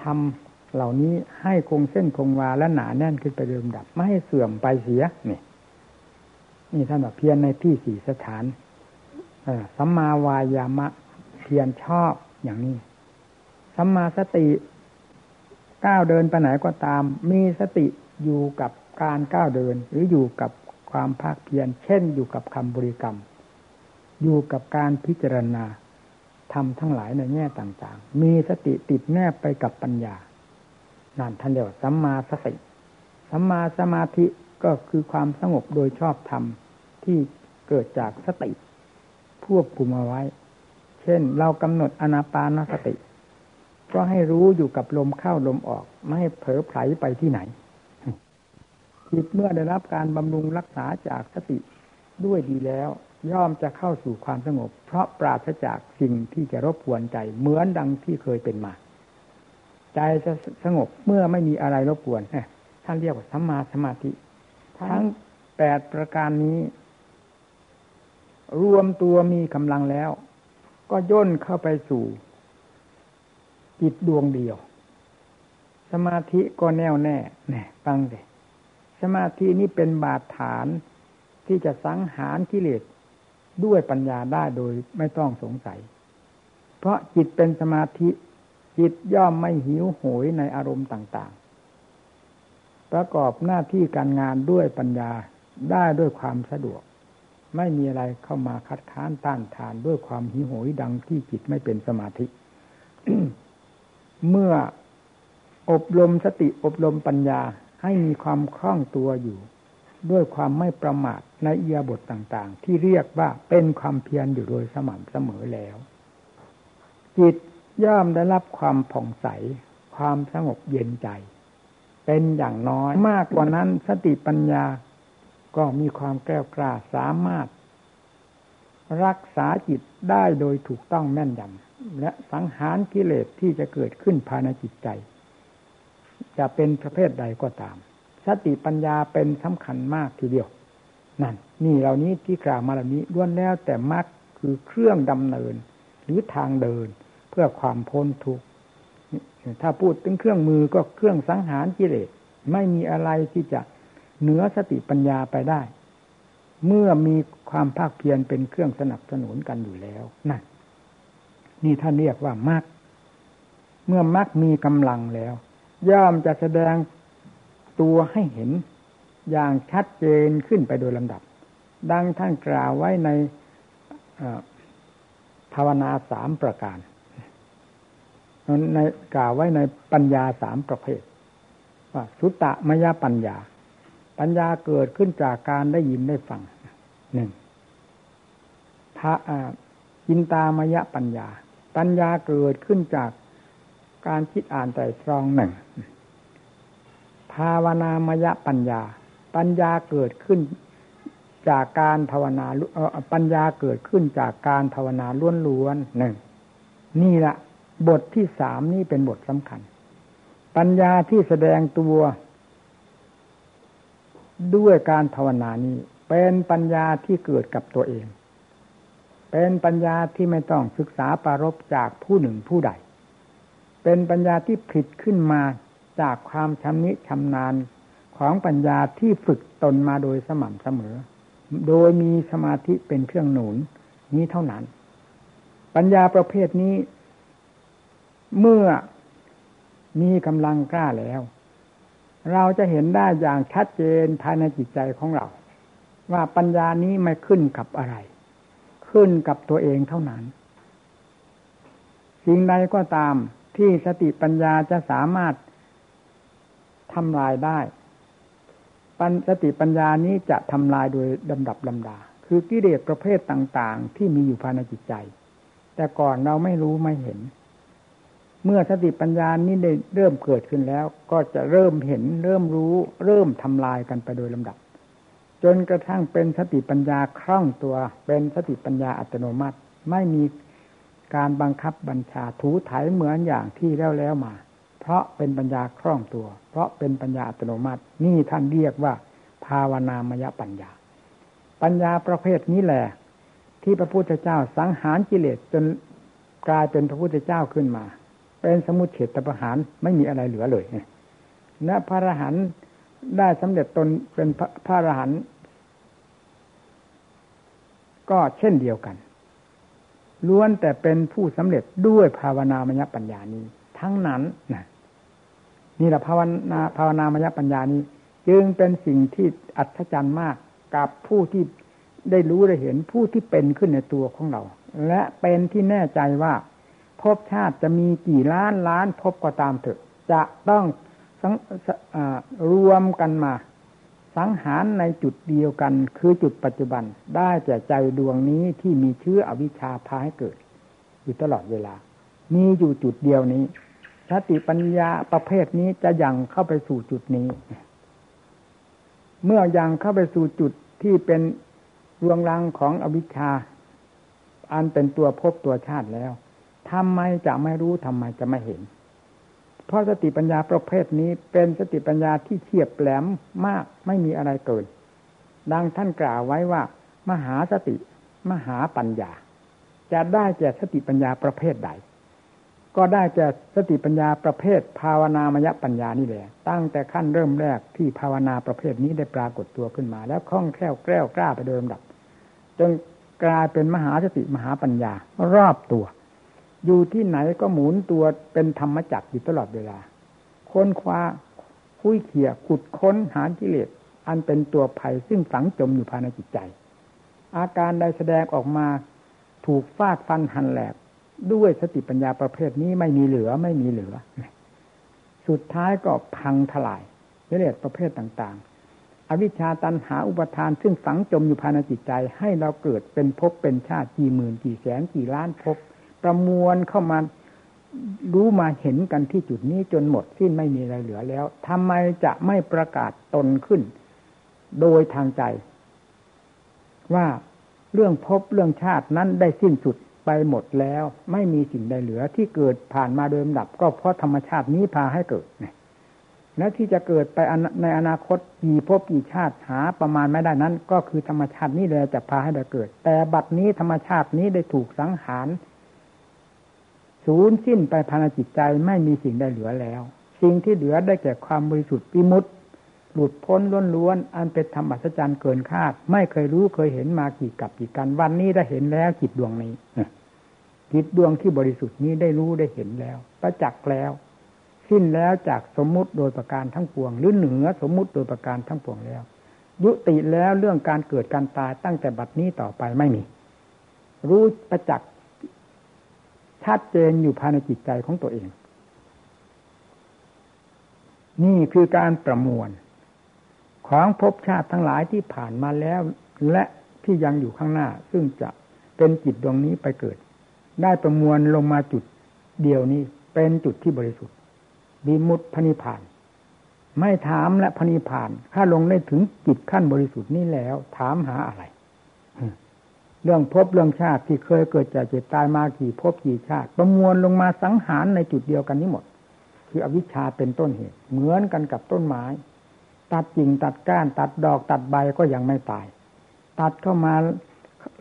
ทำเหล่านี้ให้คงเส้นคงวาและหนาแน่นขึ้นไปเดิมดับ ไม่ให้เสื่อมไปเสียนี่นี่ท่านบอกเพียรในที่สี่สถานสัมมาวายามะ เพียรชอบอย่างนี้สัมมาสติ ก้าวเดินไปไหนก็ตาม มีสติอยู่กับการก้าวเดิน หรืออยู่กับความภาคเพียรเช่น อยู่กับคำบริกรรม อยู่กับการพิจารณาทำทั้งหลายในแง่ต่างๆ มีสติติดแนบไปกับปัญญานั่นท่านเรียกว่าสัมมาสติสัมมาสมาธิก็คือความสงบโดยชอบธรรมที่เกิดจากสติควบคุมเอาไว้ เช่น เรากำหนดอนาปานสติ ก็ให้รู้อยู่กับลมเข้าลมออก ไม่ให้เผลอไผลไปที่ไหนจิตเมื่อได้รับการบำรุงรักษาจากสติด้วยดีแล้ว ย่อมจะเข้าสู่ความสงบ เพราะปราศจากสิ่งที่จะรบกวนใจเหมือนดังที่เคยเป็นมา ใจจะสงบเมื่อไม่มีอะไรรบกวนท่านเรียกว่าสัมมาสมาธิ ทั้งแปดประการนี้ รวมตัวมีกำลังแล้ว ก็ย่นเข้าไปสู่ จิตดวงเดียว สมาธิก็แน่วแน่แน่ฟังเลยสมาธินี้เป็นบาดฐานที่จะสังหารกิเลสด้วยปัญญาได้โดยไม่ต้องสงสัย เพราะจิตเป็นสมาธิจิตย่อมไม่หิวโหยในอารมณ์ต่าง ๆ ประกอบหน้าที่การงานด้วยปัญญาได้ด้วยความสะดวก ไม่มีอะไรเข้ามาคัดค้านต้านทานด้วยความหิวโหยดังที่จิตไม่เป็นสมาธิ เมื่ออบรมสติอบรมปัญญาให้มีความคล่องตัวอยู่ ด้วยความไม่ประมาทในเอียบทต่างๆ ที่เรียกว่าเป็นความเพียรอยู่โดยสม่ำเสมอแล้ว จิตย่อมได้รับความผ่องใส ความสงบเย็นใจ เป็นอย่างน้อยมากกว่านั้นสติปัญญาก็มีความแกล้วกล้าสามารถ รักษาจิตได้โดยถูกต้องแม่นยำ และสังหารกิเลสที่จะเกิดขึ้นภายในจิตใจ จะเป็นประเภทใดก็ตาม สติปัญญาเป็นสำคัญมากทีเดียว นั่น นี่เหล่านี้ที่กล่าวมาเหล่านี้ล้วนแล้วแต่มรรคคือเครื่องดำเนิน หรือทางเดินเพื่อความพ้นทุกข์ถ้าพูดถึงเครื่องมือก็เครื่องสังหารกิเลสไม่มีอะไรที่จะเหนือสติปัญญาไปได้ เมื่อมีความภาคเพียรเป็นเครื่องสนับสนุนกันอยู่แล้วนั่น นี่ท่านเรียกว่ามรรคเมื่อมรรคมีกำลังแล้ว ย่อมจะแสดงตัวให้เห็นอย่างชัดเจนขึ้นไปโดยลำดับ ดังท่านกล่าวไว้ในภาวนาสามประการในกล่าวไว้ในปัญญาสามประเภท ว่าสุตตะมยปัญญา ปัญญาเกิดขึ้นจากการได้ยินได้ฟังหนึ่งพระจินตามยปัญญา ปัญญาเกิดขึ้นจากการคิดอ่านใจตรองหนึ่ง ภาวนามยปัญญา ปัญญาเกิดขึ้นจากการภาวนาปัญญาเกิดขึ้นจากการภาวนาล้วนๆหนึ่งนี่แหละบทที่สามนี่เป็นบทสำคัญ ปัญญาที่แสดงตัว ด้วยการภาวนานี้ เป็นปัญญาที่เกิดกับตัวเอง เป็นปัญญาที่ไม่ต้องศึกษาปารบจากผู้หนึ่งผู้ใด เป็นปัญญาที่ผิดขึ้นมาจากความชำนิชำนาญของปัญญาที่ฝึกตนมาโดยสม่ำเสมอ โดยมีสมาธิเป็นเครื่องหนุนนี้เท่านั้น ปัญญาประเภทนี้ เมื่อมีกำลังกล้าแล้ว เราจะเห็นได้อย่างชัดเจนภายในจิตใจของเรา ว่าปัญญานี้ไม่ขึ้นกับอะไร ขึ้นกับตัวเองเท่านั้น สิ่งใดก็ตามที่สติปัญญาจะสามารถทำลายได้ ปัญสติปัญญานี้จะทำลายโดยลำดับลำดา คือกิเลสประเภทต่างๆ ที่มีอยู่ภายในจิตใจ แต่ก่อนเราไม่รู้ไม่เห็น เมื่อสติปัญญานี้ได้เริ่มเกิดขึ้นแล้ว ก็จะเริ่มเห็นเริ่มรู้ เริ่มทำลายกันไปโดยลำดับ จนกระทั่งเป็นสติปัญญาคล่องตัว เป็นสติปัญญาอัตโนมัติ ไม่มีการบังคับบัญชาถูถ่ายเหมือนอย่างที่แล้วแล้วมา เพราะเป็นปัญญาคล่องตัว เพราะเป็นปัญญาอัตโนมัติ นี่ท่านเรียกว่า ภาวนามยปัญญา ปัญญาประเภทนี้แหละ ที่พระพุทธเจ้าสังหารกิเลสจนกลายเป็นพระพุทธเจ้าขึ้นมา เป็นสมุทเฉตประหารไม่มีอะไรเหลือเลยและพระอรหันต์ ได้สำเร็จตนเป็นพระอรหันต์ก็เช่นเดียวกัน ล้วนแต่เป็นผู้สำเร็จด้วยภาวนามยปัญญานี้ ทั้งนั้นนะนี่แหละภาวนาภาวนามยปัญญานี้ จึงเป็นสิ่งที่อัศจรรย์มากกับผู้ที่ได้รู้ได้เห็นผู้ที่เป็นขึ้นในตัวของเรา และเป็นที่แน่ใจว่าภพชาติจะมีกี่ล้านล้านภพก็ตามเถอะ จะต้อง รวมกันมา สังหารในจุดเดียวกัน คือจุดปัจจุบันได้แก่ใจดวงนี้ที่มีเชื้ออวิชชาพาให้เกิด อยู่ตลอดเวลา มีอยู่จุดเดียวนี้สติปัญญาประเภทนี้จะยังเข้าไปสู่จุดนี้ เมื่อยังเข้าไปสู่จุดที่เป็นรวงรังของอวิชชา อันเป็นตัวพบตัวชาติแล้วทำไมจะไม่รู้ทำไมจะไม่เห็น เพราะสติปัญญาประเภทนี้เป็นสติปัญญาที่เฉียบแหลมมากไม่มีอะไรเกิน ดังท่านกล่าวไว้ว่า มหาสติ มหาปัญญา จะได้แก่สติปัญญาประเภทใด ก็ได้แก่สติปัญญาประเภท ภาวนามยปัญญานี่แหละ ตั้งแต่ขั้นเริ่มแรกที่ภาวนาประเภทนี้ได้ปรากฏตัวขึ้นมา แล้วคล่องแคล่วแกล้วกล้าไปโดยลำดับจนกลายเป็นมหาสติมหาปัญญารอบตัว อยู่ที่ไหนก็หมุนตัวเป็นธรรมจักรอยู่ตลอดเวลา ค้นคว้าคุยเขี่ยขุดค้นหากิเลสอันเป็นตัวภัยซึ่งฝังจมอยู่ภายในจิตใจ อาการใดแสดงออกมาถูกฟาดฟันหันแหลกด้วยสติปัญญาประเภทนี้ไม่มีเหลือไม่มีเหลือ สุดท้ายก็พังทลายกิเลสประเภทต่างๆ อวิชชาตันหาอุปทานซึ่งฝังจมอยู่ภายในจิตใจ ให้เราเกิดเป็นภพเป็นชาติกี่หมื่นกี่แสนกี่ล้านภพ ประมวลเข้ามารู้มาเห็นกันที่จุดนี้จนหมดสิ้นไม่มีอะไรเหลือแล้วทำไมจะไม่ประกาศตนขึ้น โดยทางใจ ว่าเรื่องพบเรื่องชาตินั้นได้สิ้นสุดไปหมดแล้ว ไม่มีสิ่งใดเหลือที่เกิดผ่านมาโดยลำดับ ก็เพราะธรรมชาตินี้พาให้เกิดและที่จะเกิดไปในอนาคตกี่พบกี่ชาติหาประมาณไม่ได้นั้น ก็คือธรรมชาตินี้เลยจะพาให้เกิด แต่บัดนี้ธรรมชาตินี้ได้ถูกสังหาร สูญสิ้นไปภายในจิตใจไม่มีสิ่งใดเหลือแล้ว สิ่งที่เหลือได้แก่ความบริสุทธิ์ปิมุตหลุดพ้นล้วนๆอันเป็นธรรมอัศจรรย์เกินคาด ไม่เคยรู้เคยเห็นมากี่กับกี่กันวันนี้ได้เห็นแล้วจิตดวงนี้จิตดวงที่บริสุทธิ์นี้ได้รู้ได้เห็นแล้ว ประจักษ์แล้ว สิ้นแล้วจากสมมุติโดยประการทั้งปวง หรือเหนือสมมุติโดยประการทั้งปวงแล้ว ยุติแล้วเรื่องการเกิดการตายตั้งแต่บัดนี้ต่อไปไม่มี รู้ประจักษ์ ชัดเจนอยู่ภายในจิตใจของตัวเอง นี่คือการประมวล ของภพชาติทั้งหลายที่ผ่านมาแล้ว และที่ยังอยู่ข้างหน้า ซึ่งจะเป็นจิตดวงนี้ไปเกิด ได้ประมวลลงมาจุดเดียวนี้ เป็นจุดที่บริสุทธิ์บิมุตพนิพานไม่ถามและพนิพานถ้าลงได้ถึงจิตขั้นบริสุทธิ์นี้แล้ว ถามหาอะไร เรื่องพบเรื่องชาติที่เคยเกิดจากเจ็บตายมากี่พบกี่ชาติ ประมวลลงมาสังหารในจุดเดียวกันนี้หมด คืออวิชชาเป็นต้นเหตุ เหมือนกันกับต้นไม้ ตัดกิ่งตัดก้าน ตัดดอกตัดใบก็ยังไม่ตาย ตัดเข้ามา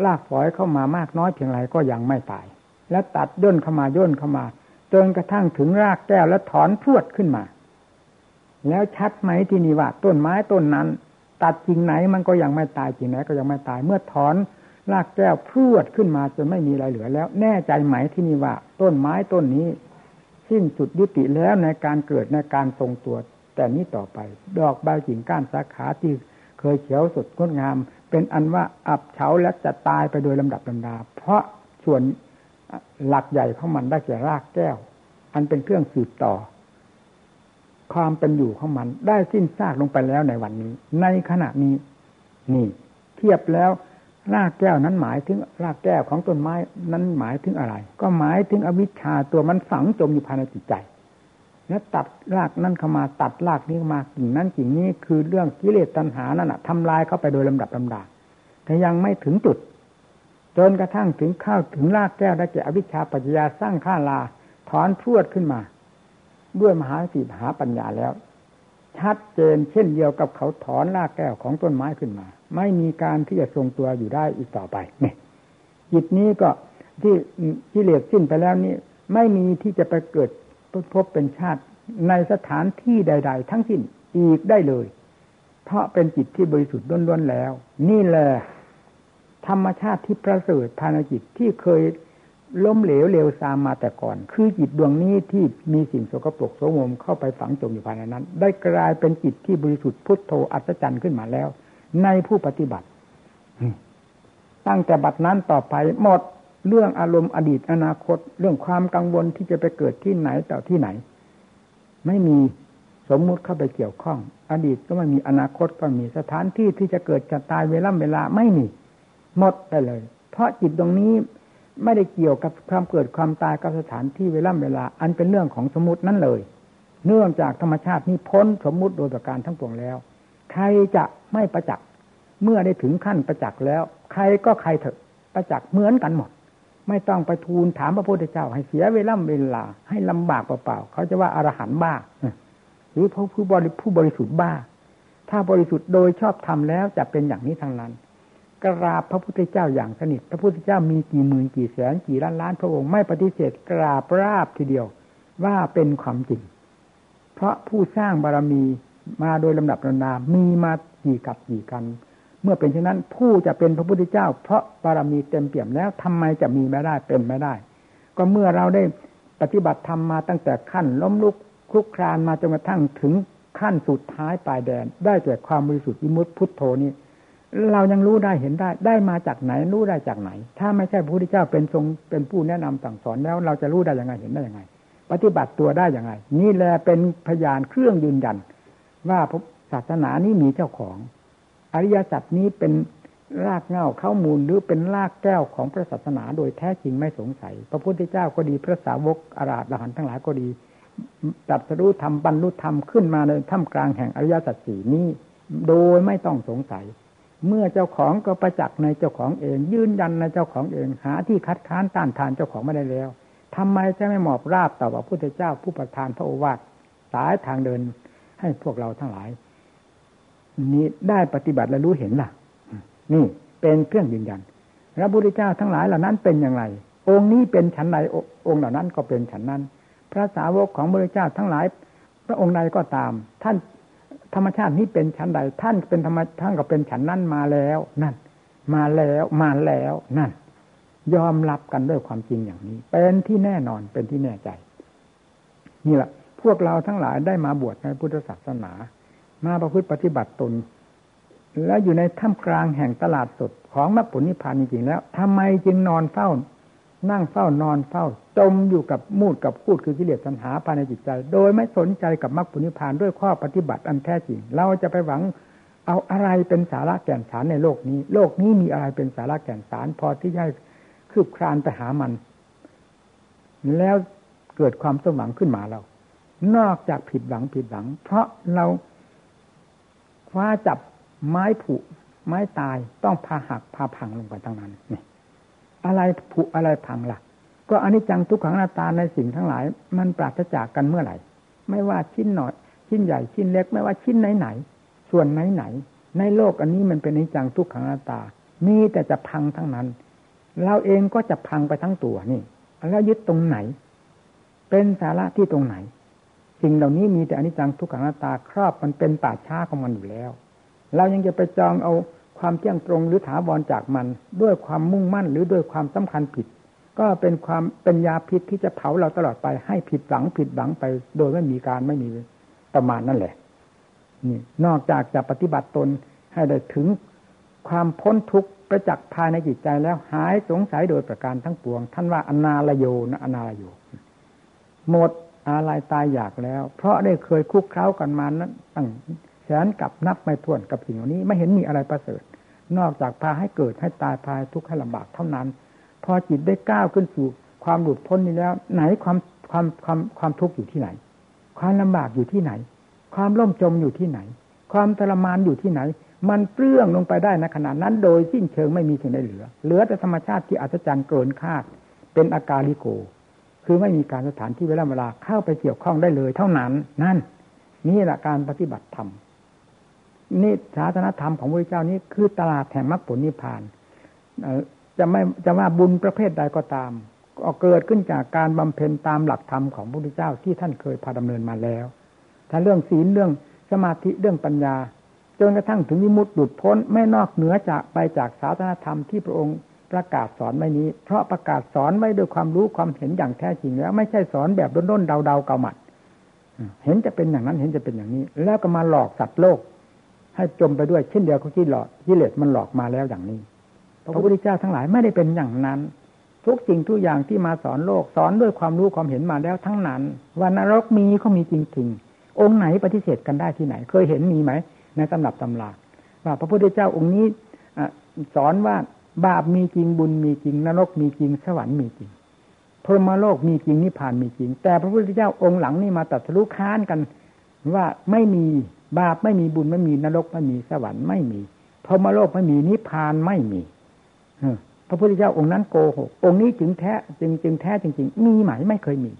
ลากฝอยเข้ามามากน้อยเพียงไรก็ยังไม่ตาย แล้วตัดย่นเข้ามาย่นเข้ามาจนกระทั่งถึงรากแก้วแล้วถอนพรวดขึ้นมา แล้วชัดไหมที่นี่ว่าต้นไม้ต้นนั้น ตัดกิ่งไหนมันก็ยังไม่ตายกิ่งไหนก็ยังไม่ตาย เมื่อถอน ลากแก้วพูดขึ้นมาจนไม่มีอะไรเหลือแล้ว แน่ใจไหมที่นี่ว่า ต้นไม้ต้นนี้ สิ้นสุดยุติแล้วในการเกิดในการทรงตัว แต่นี้ต่อไป ดอกใบกิ่งก้านสาขาที่เคยเขียวสดงดงาม เป็นอันว่าอับเฉาและจะตายไปโดยลำดับลำดา เพราะส่วนหลักใหญ่ของมันได้แก่รากแก้ว อันเป็นเครื่องสืบต่อ ความเป็นอยู่ของมัน ได้สิ้นซากลงไปแล้วในวันนี้ ในขณะนี้ นี่ เทียบแล้ว รากแก้วนั้นหมายถึงรากแก้วของต้นไม้นั้นหมายถึงอะไร ก็หมายถึงอวิชชาตัวมันฝังจมอยู่ภายในจิตใจ แล้วตัดรากนั้นเข้ามาตัดรากนี้มากิ่งนั้นกิ่งนี้คือเรื่องกิเลสตัณหานั่นแหะทำลายเข้าไปโดยลำดับลำดาแต่ยังไม่ถึงจุด จนกระทั่งถึงข้าวถึงรากแก้วได้แก่อวิชชาปัจจยาสร้างข้าลาถอนพรวดขึ้นมา ด้วยมหาสีมหาปัญญาแล้ว ชัดเจนเช่นเดียวกับเขาถอนรากแก้วของต้นไม้ขึ้นมา ไม่มีการที่จะทรงตัวอยู่ได้อีกต่อไปเนี่ยจิตนี้ก็ที่ที่เหลสสิ้นไปแล้วนี่ไม่มีที่จะไปเกิดพบเป็นชาติในสถานที่ใด ๆ ทั้งสิ้นอีกได้เลย เพราะเป็นจิตที่บริสุทธิ์ล้วนๆแล้ว นี่แหละธรรมชาติที่ประเสริฐภายในจิตที่เคย ล้มเหลวเร็วซามมาแต่ก่อน คือจิตดวงนี้ที่มีสิ่งโสกปรกโสมมเข้าไปฝังจมอยู่ภายในนั้น ได้กลายเป็นจิตที่บริสุทธิ์พุทโธอัศจรรย์ขึ้นมาแล้ว ในผู้ปฏิบัติ ตั้งแต่บัดนั้นต่อไปหมดเรื่องอารมณ์อดีตอนาคต เรื่องความกังวลที่จะไปเกิดที่ไหนต่อที่ไหน ไม่มีสมมุติเข้าไปเกี่ยวข้อง อดีตก็ไม่มีอนาคตก็มีสถานที่ที่จะเกิดจะตายเวลาเวลาไม่มีหมดไปเลย เพราะจิตตรงนี้ ไม่ได้เกี่ยวกับความเกิดความตายกับสถานที่เวลาเวลา อันเป็นเรื่องของสมมตินั่นเลย เนื่องจากธรรมชาตินี้พ้นสมมุติโดยประการทั้งปวงแล้ว ใครจะไม่ประจักษ์ เมื่อได้ถึงขั้นประจักษ์แล้ว ใครก็ใครเถอะประจักษ์เหมือนกันหมด ไม่ต้องไปทูลถามพระพุทธเจ้า ให้เสียเวลาเวลา ให้ลำบากเปล่าๆเขาจะว่าอรหันต์บ้าหรือผู้ผู้บริผู้บริสุทธิ์บ้า ถ้าบริสุทธิ์โดยชอบทำแล้วจะเป็นอย่างนี้ทางนั้น กราบพระพุทธเจ้าอย่างสนิท พระพุทธเจ้ามีกี่หมื่นกี่แสนกี่ล้านล้านพระองค์ไม่ปฏิเสธกราบราบทีเดียวว่าเป็นความจริง เพราะผู้สร้างบารมีมาโดยลำดับลำนามีมากี่กับกี่กัน เมื่อเป็นเช่นนั้น ผู้จะเป็นพระพุทธเจ้า เพราะบารมีเต็มเปี่ยมแล้วทำไมจะมีไม่ได้เป็นไม่ได้ ก็เมื่อเราได้ปฏิบัติธรรมมาตั้งแต่ขั้นล้มลุกคลุกคลานมาจนกระทั่งถึงขั้นสุดท้ายปลายแดน ได้แต่ความบริสุทธิ์วิมุตติพุทโธนี้ เรายังรู้ได้เห็นได้ ได้มาจากไหนรู้ได้จากไหน ถ้าไม่ใช่พระพุทธเจ้าเป็นทรงเป็นผู้แนะนำสั่งสอนแล้ว เราจะรู้ได้ยังไงเห็นได้ยังไง ปฏิบัติตัวได้ยังไง นี่แหละเป็นพยานเครื่องยืนยัน ว่าศาสนานี้มีเจ้าของ อริยสัจนี้เป็นรากเง้าเข้ามูลหรือเป็นรากแก้วของพระศาสนาโดยแท้จริงไม่สงสัย พระพุทธเจ้าก็ดีพระสาวกอาราธหันทั้งหลายก็ดีตัดสรู้ธรรมบรรลุธรรมขึ้นมาในท่ามกลางแห่งอริยสัจสี่นี้ โดยไม่ต้องสงสัย เมื่อเจ้าของก็ประจักษ์ในเจ้าของเอง ยืนยันในเจ้าของเองหาที่คัดค้านต้านทานเจ้าของไม่ได้แล้วทำไมจะไม่หมอบราบต่อพระพุทธเจ้าผู้ประทานพระโอวาทสายทางเดินให้พวกเราทั้งหลาย นี้ได้ปฏิบัติและรู้เห็นล่ะ นี่เป็นเครื่องยืนยันพระพุทธเจ้าทั้งหลายเหล่านั้นเป็นอย่างไร องค์นี้เป็นฉันใดองค์เหล่านั้นก็เป็นฉันนั้น พระสาวกของพระพุทธเจ้าทั้งหลาย พระองค์ใดก็ตาม ท่าน ธรรมชาตินี้เป็นชั้นใด ท่านเป็นธรรมท่านก็เป็นฉันนั่นมาแล้วนั่น มาแล้วมาแล้วนั่น ยอมรับกันด้วยความจริงอย่างนี้ เป็นที่แน่นอนเป็นที่แน่ใจ นี่แหละพวกเราทั้งหลายได้มาบวชในพุทธศาสนา มาประพฤติปฏิบัติตน แล้วอยู่ในท่ามกลางแห่งตลาดสดของมรรคผลนิพพานจริงๆแล้วทำไมจึงนอนเฝ้า นั่งเฝ้านอนเฝ้า จมอยู่กับมูดกับพูดคือกิเลสตัณหาภายในจิตใจ โดยไม่สนใจกับมรรคผลนิพพานด้วยข้อปฏิบัติอันแท้จริง เราจะไปหวังเอาอะไรเป็นสาระแก่นสารในโลกนี้ โลกนี้มีอะไรเป็นสาระแก่นสาร พอที่จะคืบคลานไปหามัน แล้วเกิดความสมหวังขึ้นมาเรา นอกจากผิดหวังผิดหวัง เพราะเราคว้าจับไม้ผุไม้ตายต้องพาหักพาพังลงไปทั้งนั้นนี่ อะไรผุอะไรพังละ่ะ ก็อนิจจังทุกขังนาตาในสิ่งทั้งหลาย มันปราศจากกันเมื่อไหร่ ไม่ว่าชิ้นหน่อย ชิ้นใหญ่ชิ้นเล็กไม่ว่าชิ้นไหนไหนส่วนไหนไหน ในโลกอันนี้มันเป็นอนิจจังทุกขังนาตา มีแต่จะพังทั้งนั้น เราเองก็จะพังไปทั้งตัวนี่แล้วยึดตรงไหน เป็นสาระที่ตรงไหน สิ่งเหล่านี้มีแต่อนิจจังทุกขังนาตาครอบมันเป็นป่าช้าของมันอยู่แล้ว เรายังจะไปจองเอา ความเที่ยงตรงหรือถาวรจากมัน ด้วยความมุ่งมั่นหรือด้วยความสำคัญผิด ก็เป็นความเป็นยาพิษที่จะเผาเราตลอดไปให้ผิดหวังผิดหวังไป โดยไม่มีการไม่มีประมาณนั่นแหละนี่นอกจากจะปฏิบัติตนให้ได้ถึงความพ้นทุกข์ประจักษ์ภายในจิตใจแล้วหายสงสัยโดยประการทั้งปวง ท่านว่าอนาลโยนะอนาลโยหมดอะไรตายอยากแล้ว เพราะได้เคยคุกเข้ากันมานั้นตั้ง แสนกับนับไม่ถ้วนกับสิ่งเหล่านี้ ไม่เห็นมีอะไรประเสริฐ นอกจากพาให้เกิดให้ตายพายทุกข์ให้ลำบากเท่านั้น พอจิตได้ก้าวขึ้นสู่ความหลุดพ้นนี้แล้ว ไหนความความความความทุกข์อยู่ที่ไหน ความลำบากอยู่ที่ไหน ความล่มจมอยู่ที่ไหน ความทรมานอยู่ที่ไหน มันเปลื้องลงไปได้ในขณะนั้น โดยสิ้นเชิงไม่มีสิ่งใดเหลือ เหลือแต่ธรรมชาติที่อัศจรรย์เกินคาด เป็นอาการลิโก คือไม่มีการสถานที่เวลาเวลาเข้าไปเกี่ยวข้องได้เลย เท่านั้น นั่น นี่แหละการปฏิบัติธรรม นี่ศาสนธรรมของพระเจ้านี้คือตลาดแห่งมรรคผลนิพพานจะไม่จะว่าบุญประเภทใดก็ตามก็เกิดขึ้นจากการบำเพ็ญตามหลักธรรมของพระพุทธเจ้าที่ท่านเคยพาดำเนินมาแล้ว ถ้าเรื่องศีลเรื่องสมาธิเรื่องปัญญาจนกระทั่งถึงวิมุตติหลุดพ้นไม่นอกเหนือจากไปจากศาสนธรรมที่พระองค์ประกาศสอนไว้นี้ เพราะประกาศสอนไว้ด้วยความรู้ความเห็นอย่างแท้จริงแล้ว ไม่ใช่สอนแบบด้นๆเดาๆเกาหมัด เห็นจะเป็นอย่างนั้นเห็นจะเป็นอย่างนี้ แล้วก็มาหลอกสัตว์โลก ให้จมไปด้วยเช่นเดียวกับที่หลอกกิเลสมันหลอกมาแล้วอย่างนี้พระพุทธเจ้าทั้งหลายไม่ได้เป็นอย่างนั้น ทุกสิ่งทุกอย่างที่มาสอนโลกสอนด้วยความรู้ความเห็นมาแล้วทั้งนั้นวันนรกมีก็มีจริงๆ องค์ไหนปฏิเสธกันได้ที่ไหน เคยเห็นมีไหมในตำรับตำราว่าพระพุทธเจ้าองค์นี้สอนว่าบาปมีจริงบุญมีจริง นรกมีจริงสวรรค์มีจริงพรหมโลกมีจริงนิพพานมีจริง แต่พระพุทธเจ้าองค์หลังนี่มาตัดสู้ค้านกันว่าไม่มี บาปไม่มีบุญไม่มีนรกไม่มีสวรรค์ไม่มีพรหมโลกไม่มีนิพพานไม่มีพระพุทธเจ้าองค์นั้นโกหกองค์นี้จึงแท้จึงจึงแท้จริง ๆ มีไหมไม่เคยมี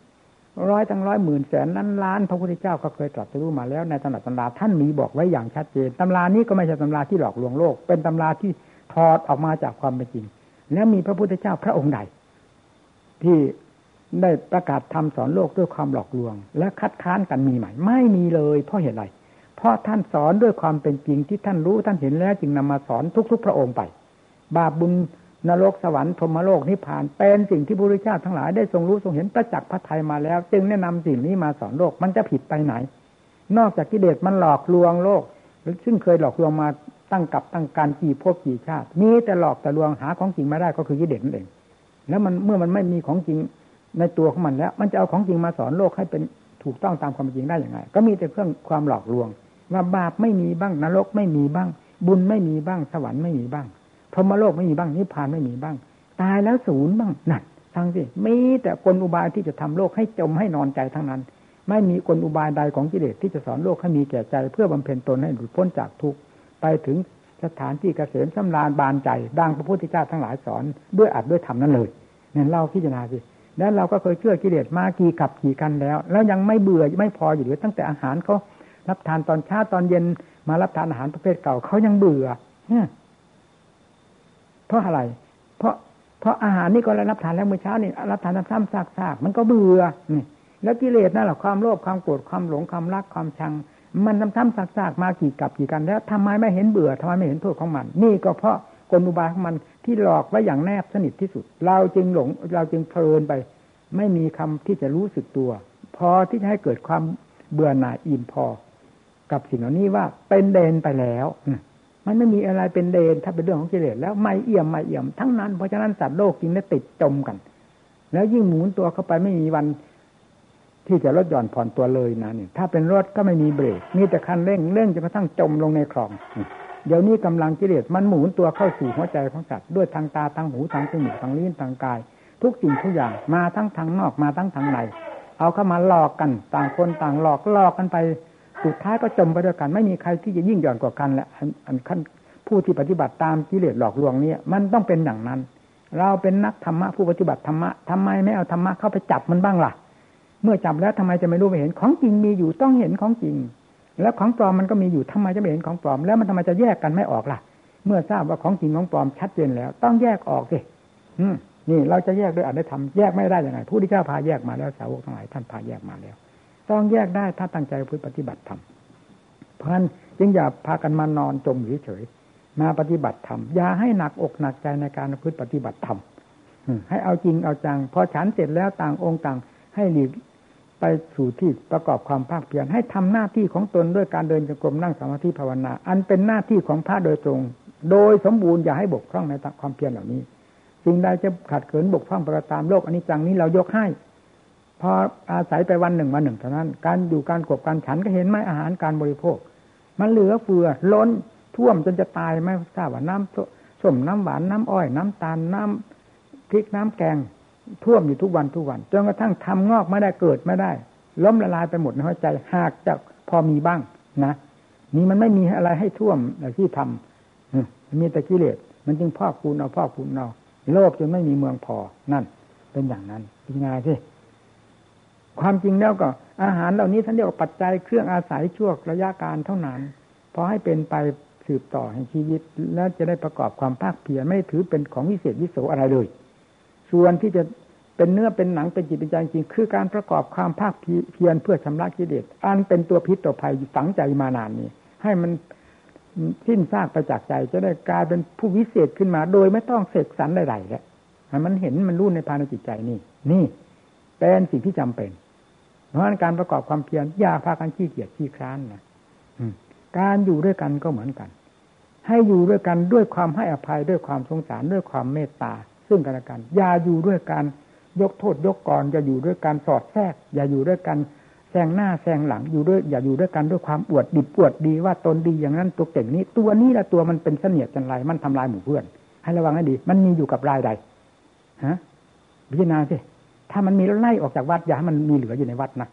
ร้อยตั้งร้อยหมื่นแสนล้านล้านพระพุทธเจ้าก็เคยตรัสรู้มาแล้วในตำราตำราท่านมีบอกไว้อย่างชัดเจนตำรานี้ก็ไม่ใช่ตำราที่หลอกลวงโลก เป็นตำราที่ถอดออกมาจากความเป็นจริง แล้วมีพระพุทธเจ้าพระองค์ใด ที่ได้ประกาศทำสอนโลกด้วยความหลอกลวง และคัดค้านกันมีไหมไม่มีเลยเพราะเหตุไร ราะท่านสอนด้วยความเป็นจริงที่ท่านรู้ท่านเห็นแล้วจึงนำมาสอนทุก ๆ พระองค์ไป บาปบุญนรกสวรรค์พรมโลกนิพพาน เป็นสิ่งที่พระพุทธเจ้าทั้งหลายได้ทรงรู้ทรงเห็นประจักษ์พระทัยมาแล้ว จึงแนะนำสิ่งนี้มาสอนโลกมันจะผิดไปไหน นอกจากกิเลสมันหลอกลวงโลกซึ่งเคยหลอกลวงมาตั้งกับตั้งการกี่ภพกี่ชาติมีแต่หลอกแต่ลวงหาของจริงไม่ได้ก็คือกิเลสนั่นเอง แล้วมันเมื่อมันไม่มีของจริงในตัวของมันแล้ว มันจะเอาของจริงมาสอนโลกให้เป็นถูกต้องตามความจริงได้อย่างไงก็มีแต่เครื่องความหลอกลวง ว่าบาปไม่มีบ้างนรกไม่มีบ้าง บุญไม่มีบ้าง สวรรค์ไม่มีบ้างพรหมโลกไม่มีบ้างนิพพานไม่มีบ้าง ตายแล้วศูนย์บ้างนั่นฟังสิมีแต่กลอุบายที่จะทำโลกให้จมให้นอนใจทั้งนั้น ไม่มีกลอุบายใดของกิเลสที่จะสอนโลกให้มีแก่ใจ เพื่อบำเพ็ญตนให้หลุดพ้นจากทุกข์ไปถึงสถานที่เกษมสำราญบานใจดังพระพุทธเจ้าทั้งหลายสอนด้วยอัดด้วยธรรมนั่นเลยเนี่ยเราพิจารณาสิแล้วเราก็เคยเชื่อกิเลสมากี่ขับกี่กันแล้ว แล้วยังไม่เบื่อไม่พออยู่หรือตั้งแต่อาหารเขา รับทานตอนเช้าตอนเย็นมารับทานอาหารประเภทเก่าเขายังเบื่อเพราะอะไร เพราะเพราะอาหารนี่ก็รับทานแล้วเมื่อเช้านี่รับทานซ้ำๆซากๆมันก็เบื่อนี่แล้วกิเลสนั่นแหละความโลภความโกรธความหลงความรักความชัง มันซ้ำๆซากๆมากี่กับกี่กัน แล้วทำไมไม่เห็นเบื่อทำไมไม่เห็นโทษของมัน นี่ก็เพราะกลอุบายของมันที่หลอกไว้อย่างแนบสนิทที่สุด เราจึงหลง เราจึงเพลินไป ไม่มีคำที่จะรู้สึกตัว พอที่จะให้เกิดความเบื่อหน่ายอิ่มพอ กับสิ่งเหล่านี้ว่าเป็นเดนไปแล้วมันไม่มีอะไรเป็นเดนถ้าเป็นเรื่องของกิเลสแล้วไม่เอี่ยมไม่เอี่ยมทั้งนั้นเพราะฉะนั้นสัตว์โลกจริงได้ติดจมกัน แล้วยิ่งหมุนตัวเข้าไปไม่มีวันที่จะลดหย่อนผ่อนตัวเลยนะนี่ถ้าเป็นรถก็ไม่มีเบรกมีแต่คันเร่งเร่งจะกระทั่งจมลงในคลอง เดี๋ยวนี้กำลังกิเลสมันหมุนตัวเข้าสู่หัวใจของสัตว์ด้วยทางตาทางหูทางจมูกทางลิ้นทางกาย ทุกสิ่งทุกอย่างมาทั้งทางนอกมาทั้งทางในเอาเข้ามาหลอกกัน ต่างคนต่างหลอกหลอกกันไป สุดท้ายก็จมไปด้วยกัน ไม่มีใครที่จะยิ่งหย่อนกว่ากันแหละอันขั้นผู้ที่ปฏิบัติตามกิเลสหลอกลวงเนี่ยมันต้องเป็นอย่างนั้น เราเป็นนักธรรมะผู้ปฏิบัติธรรมะทำไมไม่เอาธรรมะเข้าไปจับมันบ้างล่ะ เมื่อจับแล้วทำไมจะไม่รู้ไม่เห็นของจริงมีอยู่ต้องเห็นของจริง แล้วของปลอมมันก็มีอยู่ทำไมจะไม่เห็นของปลอม แล้วมันทำไมจะแยกกันไม่ออกล่ะ เมื่อทราบว่าของจริงของปลอมชัดเจนแล้ว ต้องแยกออกสิอืมนี่เราจะแยกด้วยอัตธรรมแยกไม่ได้ยังไงผู้ที่เจ้าพาแยกมาแล้วสาวกทั้งหลายท่านพาแยกมาแล้ว ต้องแยกได้ถ้าตั้งใจปฏิบัติธรรมเพราะฉะนั้นจึงอย่าพากันมานอนจมเฉยมาปฏิบัติธรรมอย่าให้หนักอกหนักใจในการพึ่ปฏิบัติธรรมให้เอาจริงเอาจังพอฉันเสร็จแล้วต่างองค์ต่างให้หลีกไปสู่ที่ประกอบความภาคเพียรให้ทำหน้าที่ของตนด้วยการเดินจงกรมนั่งสมาธิภาวนา อันเป็นหน้าที่ของพระโดยตรง โดยสมบูรณ์อย่าให้บกพร่องในความเพียรเหล่านี้สิ่งใดจะขัดเขินบกพร่องประตามโลกอันนี้จังนี้เรายกให้ พออาศัยไปวันหนึ่งวันหนึ่งเท่านั้น การอยู่การกบการฉันก็เห็นไหมอาหารการบริโภค มันเหลือเฟือล้นท่วมจนจะตายไม่ทราบว่าน้ำส้มน้ำหวานน้ำอ้อยน้ำตาลน้ำพริกน้ำแกงท่วมอยู่ทุกวันทุกวันจนกระทั่งทำงอกไม่ได้เกิดไม่ได้ ล้มละลายไปหมดในหัวใจหากจะพอมีบ้างนะนี่มันไม่มีอะไรให้ท่วมที่ทำมีแต่กิเลสมันจึงพ่อคูณเอาพ่อคูณเอาโลภจนไม่มีเมืองพอนั่น เป็นอย่างนั้นเป็นไงสิ ความจริงแล้วก็ อาหารเหล่านี้ท่านเรียกว่าปัจจัยเครื่องอาศัยช่วงระยะการเท่านั้นพอให้เป็นไปสืบต่อให้ชีวิต แล้วจะได้ประกอบความภาคเพียรไม่ถือเป็นของวิเศษวิโสอะไรเลย ส่วนที่จะเป็นเนื้อเป็นหนังเป็นจิตเป็นใจจริง คือการประกอบความภาคเพียรเพื่อชำระกิเลสอันเป็นตัวพิษตัวภัยฝังใจมานานนี้ ให้มันสิ้นซากไปจากใจ จะได้กลายเป็นผู้วิเศษขึ้นมา โดยไม่ต้องเสกสรรใดๆแล้วมันเห็นมันรู้ในภายในจิตใจนี่ นี่ เป็นสิ่งที่จำเป็น เพราะการประกอบความเพียรอย่าพากันขี้เกียจขี้คร้านนะการอยู่ด้วยกันก็เหมือนกัน ให้อยู่ด้วยกันด้วยความให้อภัยด้วยความสงสารด้วยความเมตตา ซึ่งกันและกัน อย่าอยู่ด้วยการยกโทษยกกรอย่าอยู่ด้วยการสอดแทรก อย่าอยู่ด้วยการแสงหน้าแซงหลังอยู่ด้วย อย่าอยู่ด้วยกันด้วยความอวดดิบอวดดีว่าตนดีอย่างนั้นตัวเก่งนี้ ตัวนี้ละตัวมันเป็นเสนียดจันไรมันทำลายหมู่เพื่อน ให้ระวังให้ดี มันมีอยู่กับรายใดฮะพิจารณาสิ ถ้ามันมีไล่ออกจากวัดอย่าให้มันมีเหลืออยู่ในวัดนะ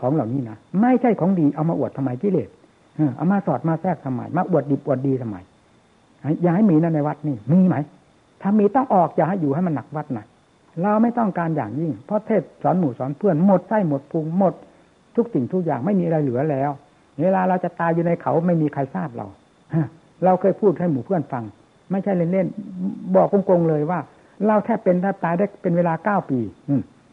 ของเหล่านี้นะไม่ใช่ของดีเอามาอวดทำไมกิเลสเอามาสอดมาแทรกทำไมมาอวดดิบอวดดีทำไมอย่าให้มีนั่นในวัดนี่มีไหมถ้ามีต้องออกอย่าให้อยู่ให้มันหนักวัดนะเราไม่ต้องการอย่างยิ่ง เพราะเทศสอนหมู่สอนเพื่อนหมดไส้หมดพุงหมด ทุกสิ่งทุกอย่างไม่มีอะไรเหลือแล้ว เวลาเราจะตายอยู่ในเขาไม่มีใครทราบเราเราเคยพูดให้หมู่เพื่อนฟัง ไม่ใช่เล่นๆบอกโกงๆเลยว่า เราแทบเป็นแทบตายได้เป็นเวลาเก้าปี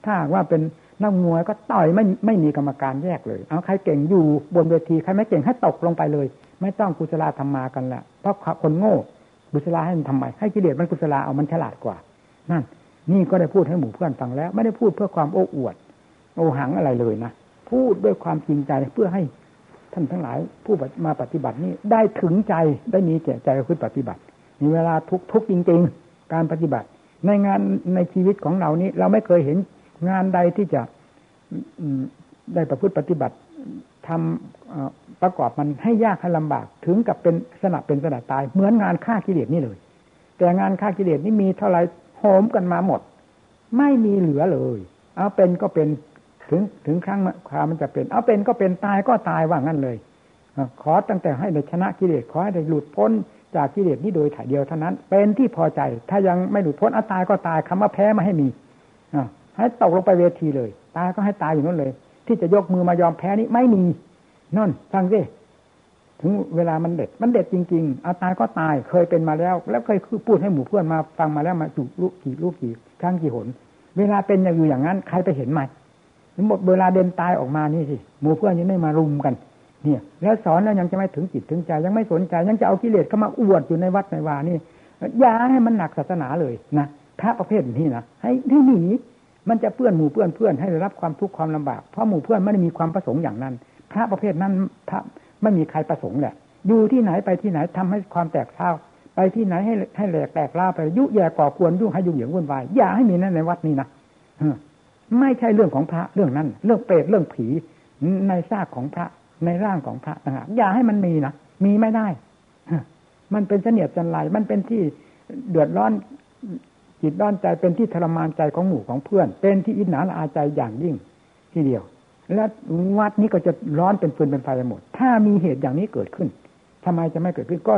ถ้าว่าเป็นนักมวยก็ต่อยไม่ไม่มีกรรมการแยกเลย เอาใครเก่งอยู่บนเวทีใครไม่เก่งให้ตกลงไปเลย ไม่ต้องกุศลธรรมากันละเพราะคนโง่กุศลาให้มันทำไม ให้กิเลสมันกุศลาเอามันฉลาดกว่า นั่น นี่ก็ได้พูดให้หมู่เพื่อนฟังแล้ว ไม่ได้พูดเพื่อความโอ้อวด โอหังอะไรเลยนะพูดด้วยความจริงใจเพื่อให้ท่านทั้งหลายผู้มาปฏิบัตินี้ได้ถึงใจได้มีแก่ใจคือปฏิบัติมีเวลาทุกทุกจริง ๆ การปฏิบัติ ในงานในชีวิตของเรานี้ เราไม่เคยเห็นงานใดที่จะได้ประพฤติปฏิบัติทำประกอบมันให้ยากให้ลำบากถึงกับเป็นสนับเป็นสนับตาย เหมือนงานฆ่ากิเลสนี่เลย แต่งานฆ่ากิเลสนี่มีเท่าไรโหมกันมาหมด ไม่มีเหลือเลย เอาเป็นก็เป็นถึงถึงครั้งคามมันจะเป็น เอาเป็นก็เป็นตายก็ตายว่างั้นเลยขอตั้งแต่ให้ได้ชนะกิเลสขอให้ได้หลุดพ้น จากกิเลสนี้โดยถ่ายเดียวเท่านั้น เป็นที่พอใจ ถ้ายังไม่หลุดพ้นอาตายก็ตายคำว่าแพ้มาให้มีให้ตกลงไปเวทีเลย ตายก็ให้ตายอยู่นั่นเลย ที่จะยกมือมายอมแพ้นี้ไม่มีนั่นฟังสิถึงเวลามันเด็ด มันเด็ดจริงๆเอาตายก็ตาย เคยเป็นมาแล้ว แล้วเคยพูดให้หมู่เพื่อนมาฟังมาแล้วมาจุลูกกี่ลูกกี่ครั้งกี่หน เวลาเป็นอย่างอยู่อย่างนั้น ใครไปเห็นไหมหมดเวลาเดินตายออกมานี่สิ หมู่เพื่อนยังไม่มารุมกัน เนี่ย แล้วสอนแล้วยังจะไม่ถึงจิตถึงใจ ยังไม่สนใจ ยังจะเอากิเลสเข้ามาอวดอยู่ในวัดในวานี่อย่าให้มันหนักศาสนาเลยนะพระประเภทนี้นะให้ให้หนีมันจะเพื่อนหมู่เพื่อนเพื่อนให้ได้รับความทุกข์ความลำบากเพราะหมู่เพื่อนไม่ได้มีความประสงค์อย่างนั้น พระประเภทนั้นพระไม่มีใครประสงค์แหละ อยู่ที่ไหนไปที่ไหนทำให้ความแตกเท่าไปที่ไหนให้ให้แหลกแตกล่าไปยุแย่ก่อควรยุ่งให้ยุ่งเหยิงวุ่นวายอย่าให้มีนั่นในวัดนี้นะไม่ใช่เรื่องของพระเรื่องนั้น เรื่องเปรตเรื่องผีในซากของพระ ในร่างของพระนะฮะอย่าให้มันมีนะมีไม่ได้มันเป็นเสนียดจันไรมันเป็นที่เดือดร้อนจิตด้อนใจเป็นที่ทรมานใจของหมู่ของเพื่อน เป็นที่อิจฉาละอาใจอย่างยิ่งทีเดียว และวัดนี้ก็จะร้อนเป็นฟืนเป็นไฟไปหมด ถ้ามีเหตุอย่างนี้เกิดขึ้นทำไมจะไม่เกิดขึ้นก็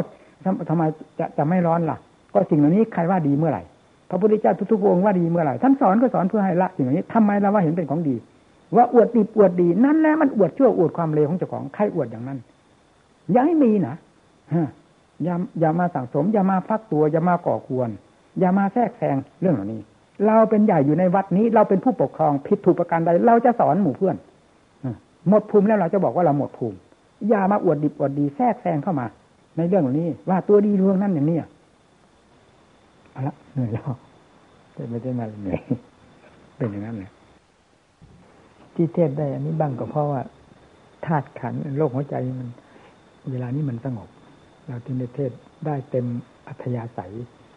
ทำไมจะจะไม่ร้อนล่ะ ก็สิ่งเหล่านี้ใครว่าดีเมื่อไหร่พระพุทธเจ้าทุกๆองค์ว่าดีเมื่อไหร่ท่านสอนก็สอนเพื่อให้ละสิ่งเหล่านี้ทำไมเราว่าเห็นเป็นของดี ว่าอวดดีอวดดีนั่นแหละมันอวดชั่วอวดความเลวของเจ้าของใครอวดอย่างนั้นอย่าให้มีนะอย่าอย่ามาสั่งสม อย่ามาฟักตัว อย่ามาก่อควรอย่ามาแทรกแซงเรื่องเหล่านี้ เราเป็นใหญ่อยู่ในวัดนี้ เราเป็นผู้ปกครองผิดถูกประการใด เราจะสอนหมู่เพื่อนหมดภูมิแล้วเราจะบอกว่าเราหมดภูมิ อย่ามาอวดดิบอวดดีแทรกแซงเข้ามา ในเรื่องเหล่านี้ ว่าตัวดีเรื่องนั้นอย่างนี้เอาละเหนื่อยแล้วแต่ไม่ได้มาเหนื่อยเป็นอย่างนั้นเลย ที่เทศได้อันนี้บ้างก็เพราะว่าธาตุขันโลกหัวใจมัน เวลานี้มันสงบ เราจึงได้เทศได้เต็มอัธยาศัย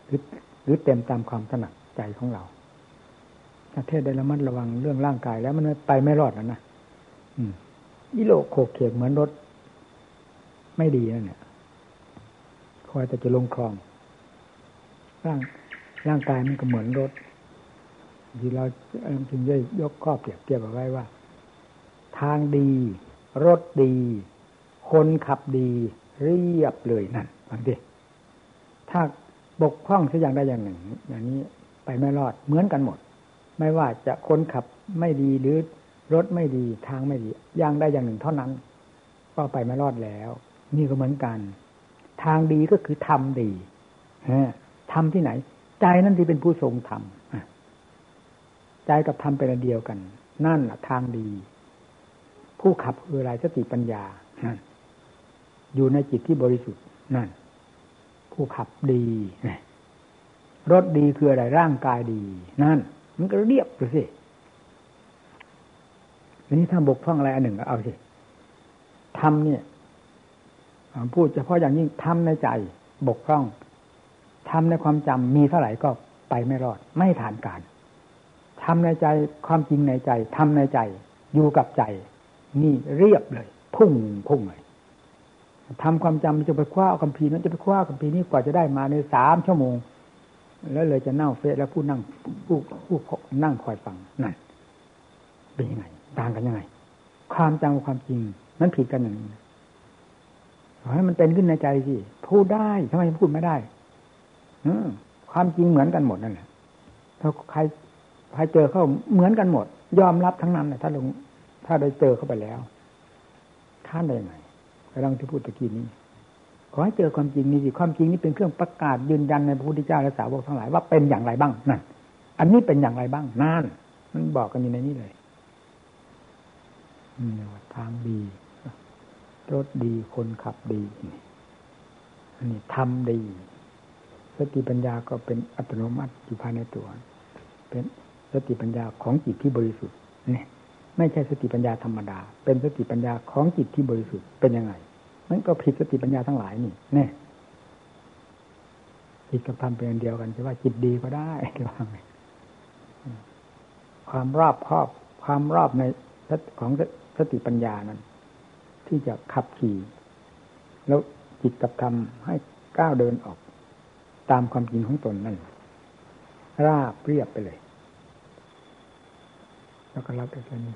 หรือหรือเต็มตามความถนัดใจของเราประเทศได้ระมัดระวังเรื่องร่างกายแล้วมันไปไม่รอดแล้วนะอืมอิโลโคเขกเหมือนรถ ไม่ดีนั่นเนี่ยคอยแต่จะลงคลอง ร่างร่างกายมันก็เหมือนรถ ที่เราจึงได้ยกข้อเปรียบเทียบเอาไว้ว่า ทางดี รถดี คนขับดี เรียบเลยนั่นฟังดิถ้าบกพร่องสักอย่างใดอย่างหนึ่ง อย่างนี้ไปไม่รอดเหมือนกันหมด ไม่ว่าจะคนขับไม่ดีหรือรถไม่ดีทางไม่ดีอย่างใดอย่างหนึ่งเท่านั้น ก็ไปไม่รอดแล้ว นี่ก็เหมือนกัน ทางดีก็คือทำดีทำที่ไหน ใจนั่นที่เป็นผู้ทรงธรรม ใจกับธรรมเป็นอันเดียวกัน นั่นแหละทางดี ผู้ขับคืออะไรสติปัญญาอยู่ในจิตที่บริสุทธิ์นั่น ผู้ขับดีรถดีคืออะไรร่างกายดี นั่น มันก็เรียบดูสิอันนี้ถ้าบกพร่องอะไรอันหนึ่งก็เอาสิทำเนี่ยพูดเฉพาะอย่างยิ่งทำในใจ บกพร่องทำในความจำมีเท่าไหร่ก็ไปไม่รอด ไม่ฐานการ ทำในใจความจริงในใจทำในใจ อยู่กับใจ นี่เรียบเลย พุ่งพุ่งเลยทำความจำจะไปคว้าเอาคำพีนั้นจะไปคว้าคำพีนี้กว่าจะได้มาในสามชั่วโมง แล้วเลยจะนั่งเฟซแล้วผู้นั่งผู้ผู้นั่งคอยฟังนั่นเป็นยังไงต่างกันยังไง ความจำกับความจริงมันผิดกันอย่างนี้ขอให้มันเป็นขึ้นในใจสิพูดได้ทำไมพูดไม่ได้อืความจริงเหมือนกันหมดนั่นแหละถ้าใคร ใครเจอเข้าเหมือนกันหมด ยอมรับทั้งนั้นเลยถ้าลงถ้าได้เจอเข้าไปแล้วท่านได้ไหมกำลังที่พูดตะกี้นี้ ขอให้เจอความจริงนี่สิความจริงนี่เป็นเครื่องประกาศยืนยันในพระพุทธเจ้าและสาวกทั้งหลายว่าเป็นอย่างไรบ้างนั่นอันนี้เป็นอย่างไรบ้างนั่นมันบอกกันอยู่ในนี้เลยนี่ว่าทางดีรถดีคนขับดีอันนี้ทำดีสติปัญญาก็เป็นอัตโนมัติอยู่ภายในตัว เป็น สติปัญญาของจิตที่บริสุทธิ์เนี่ยไม่ใช่สติปัญญาธรรมดา เป็นสติปัญญาของจิตที่บริสุทธิ์เป็นยังไงมันก็ผิดสติปัญญาทั้งหลายนี่แน่จิตกับธรรมเป็นอันเดียวกันจะว่าจิตดีก็ได้ว่าไงความรอบครอบ ความรอบในของสติปัญญานั้น ที่จะขับขี่ แล้วจิตกับธรรมให้ก้าวเดินออก ตามความจริงของตนนั่นราบเรียบไปเลย แล้วก็รับได้แค่นี้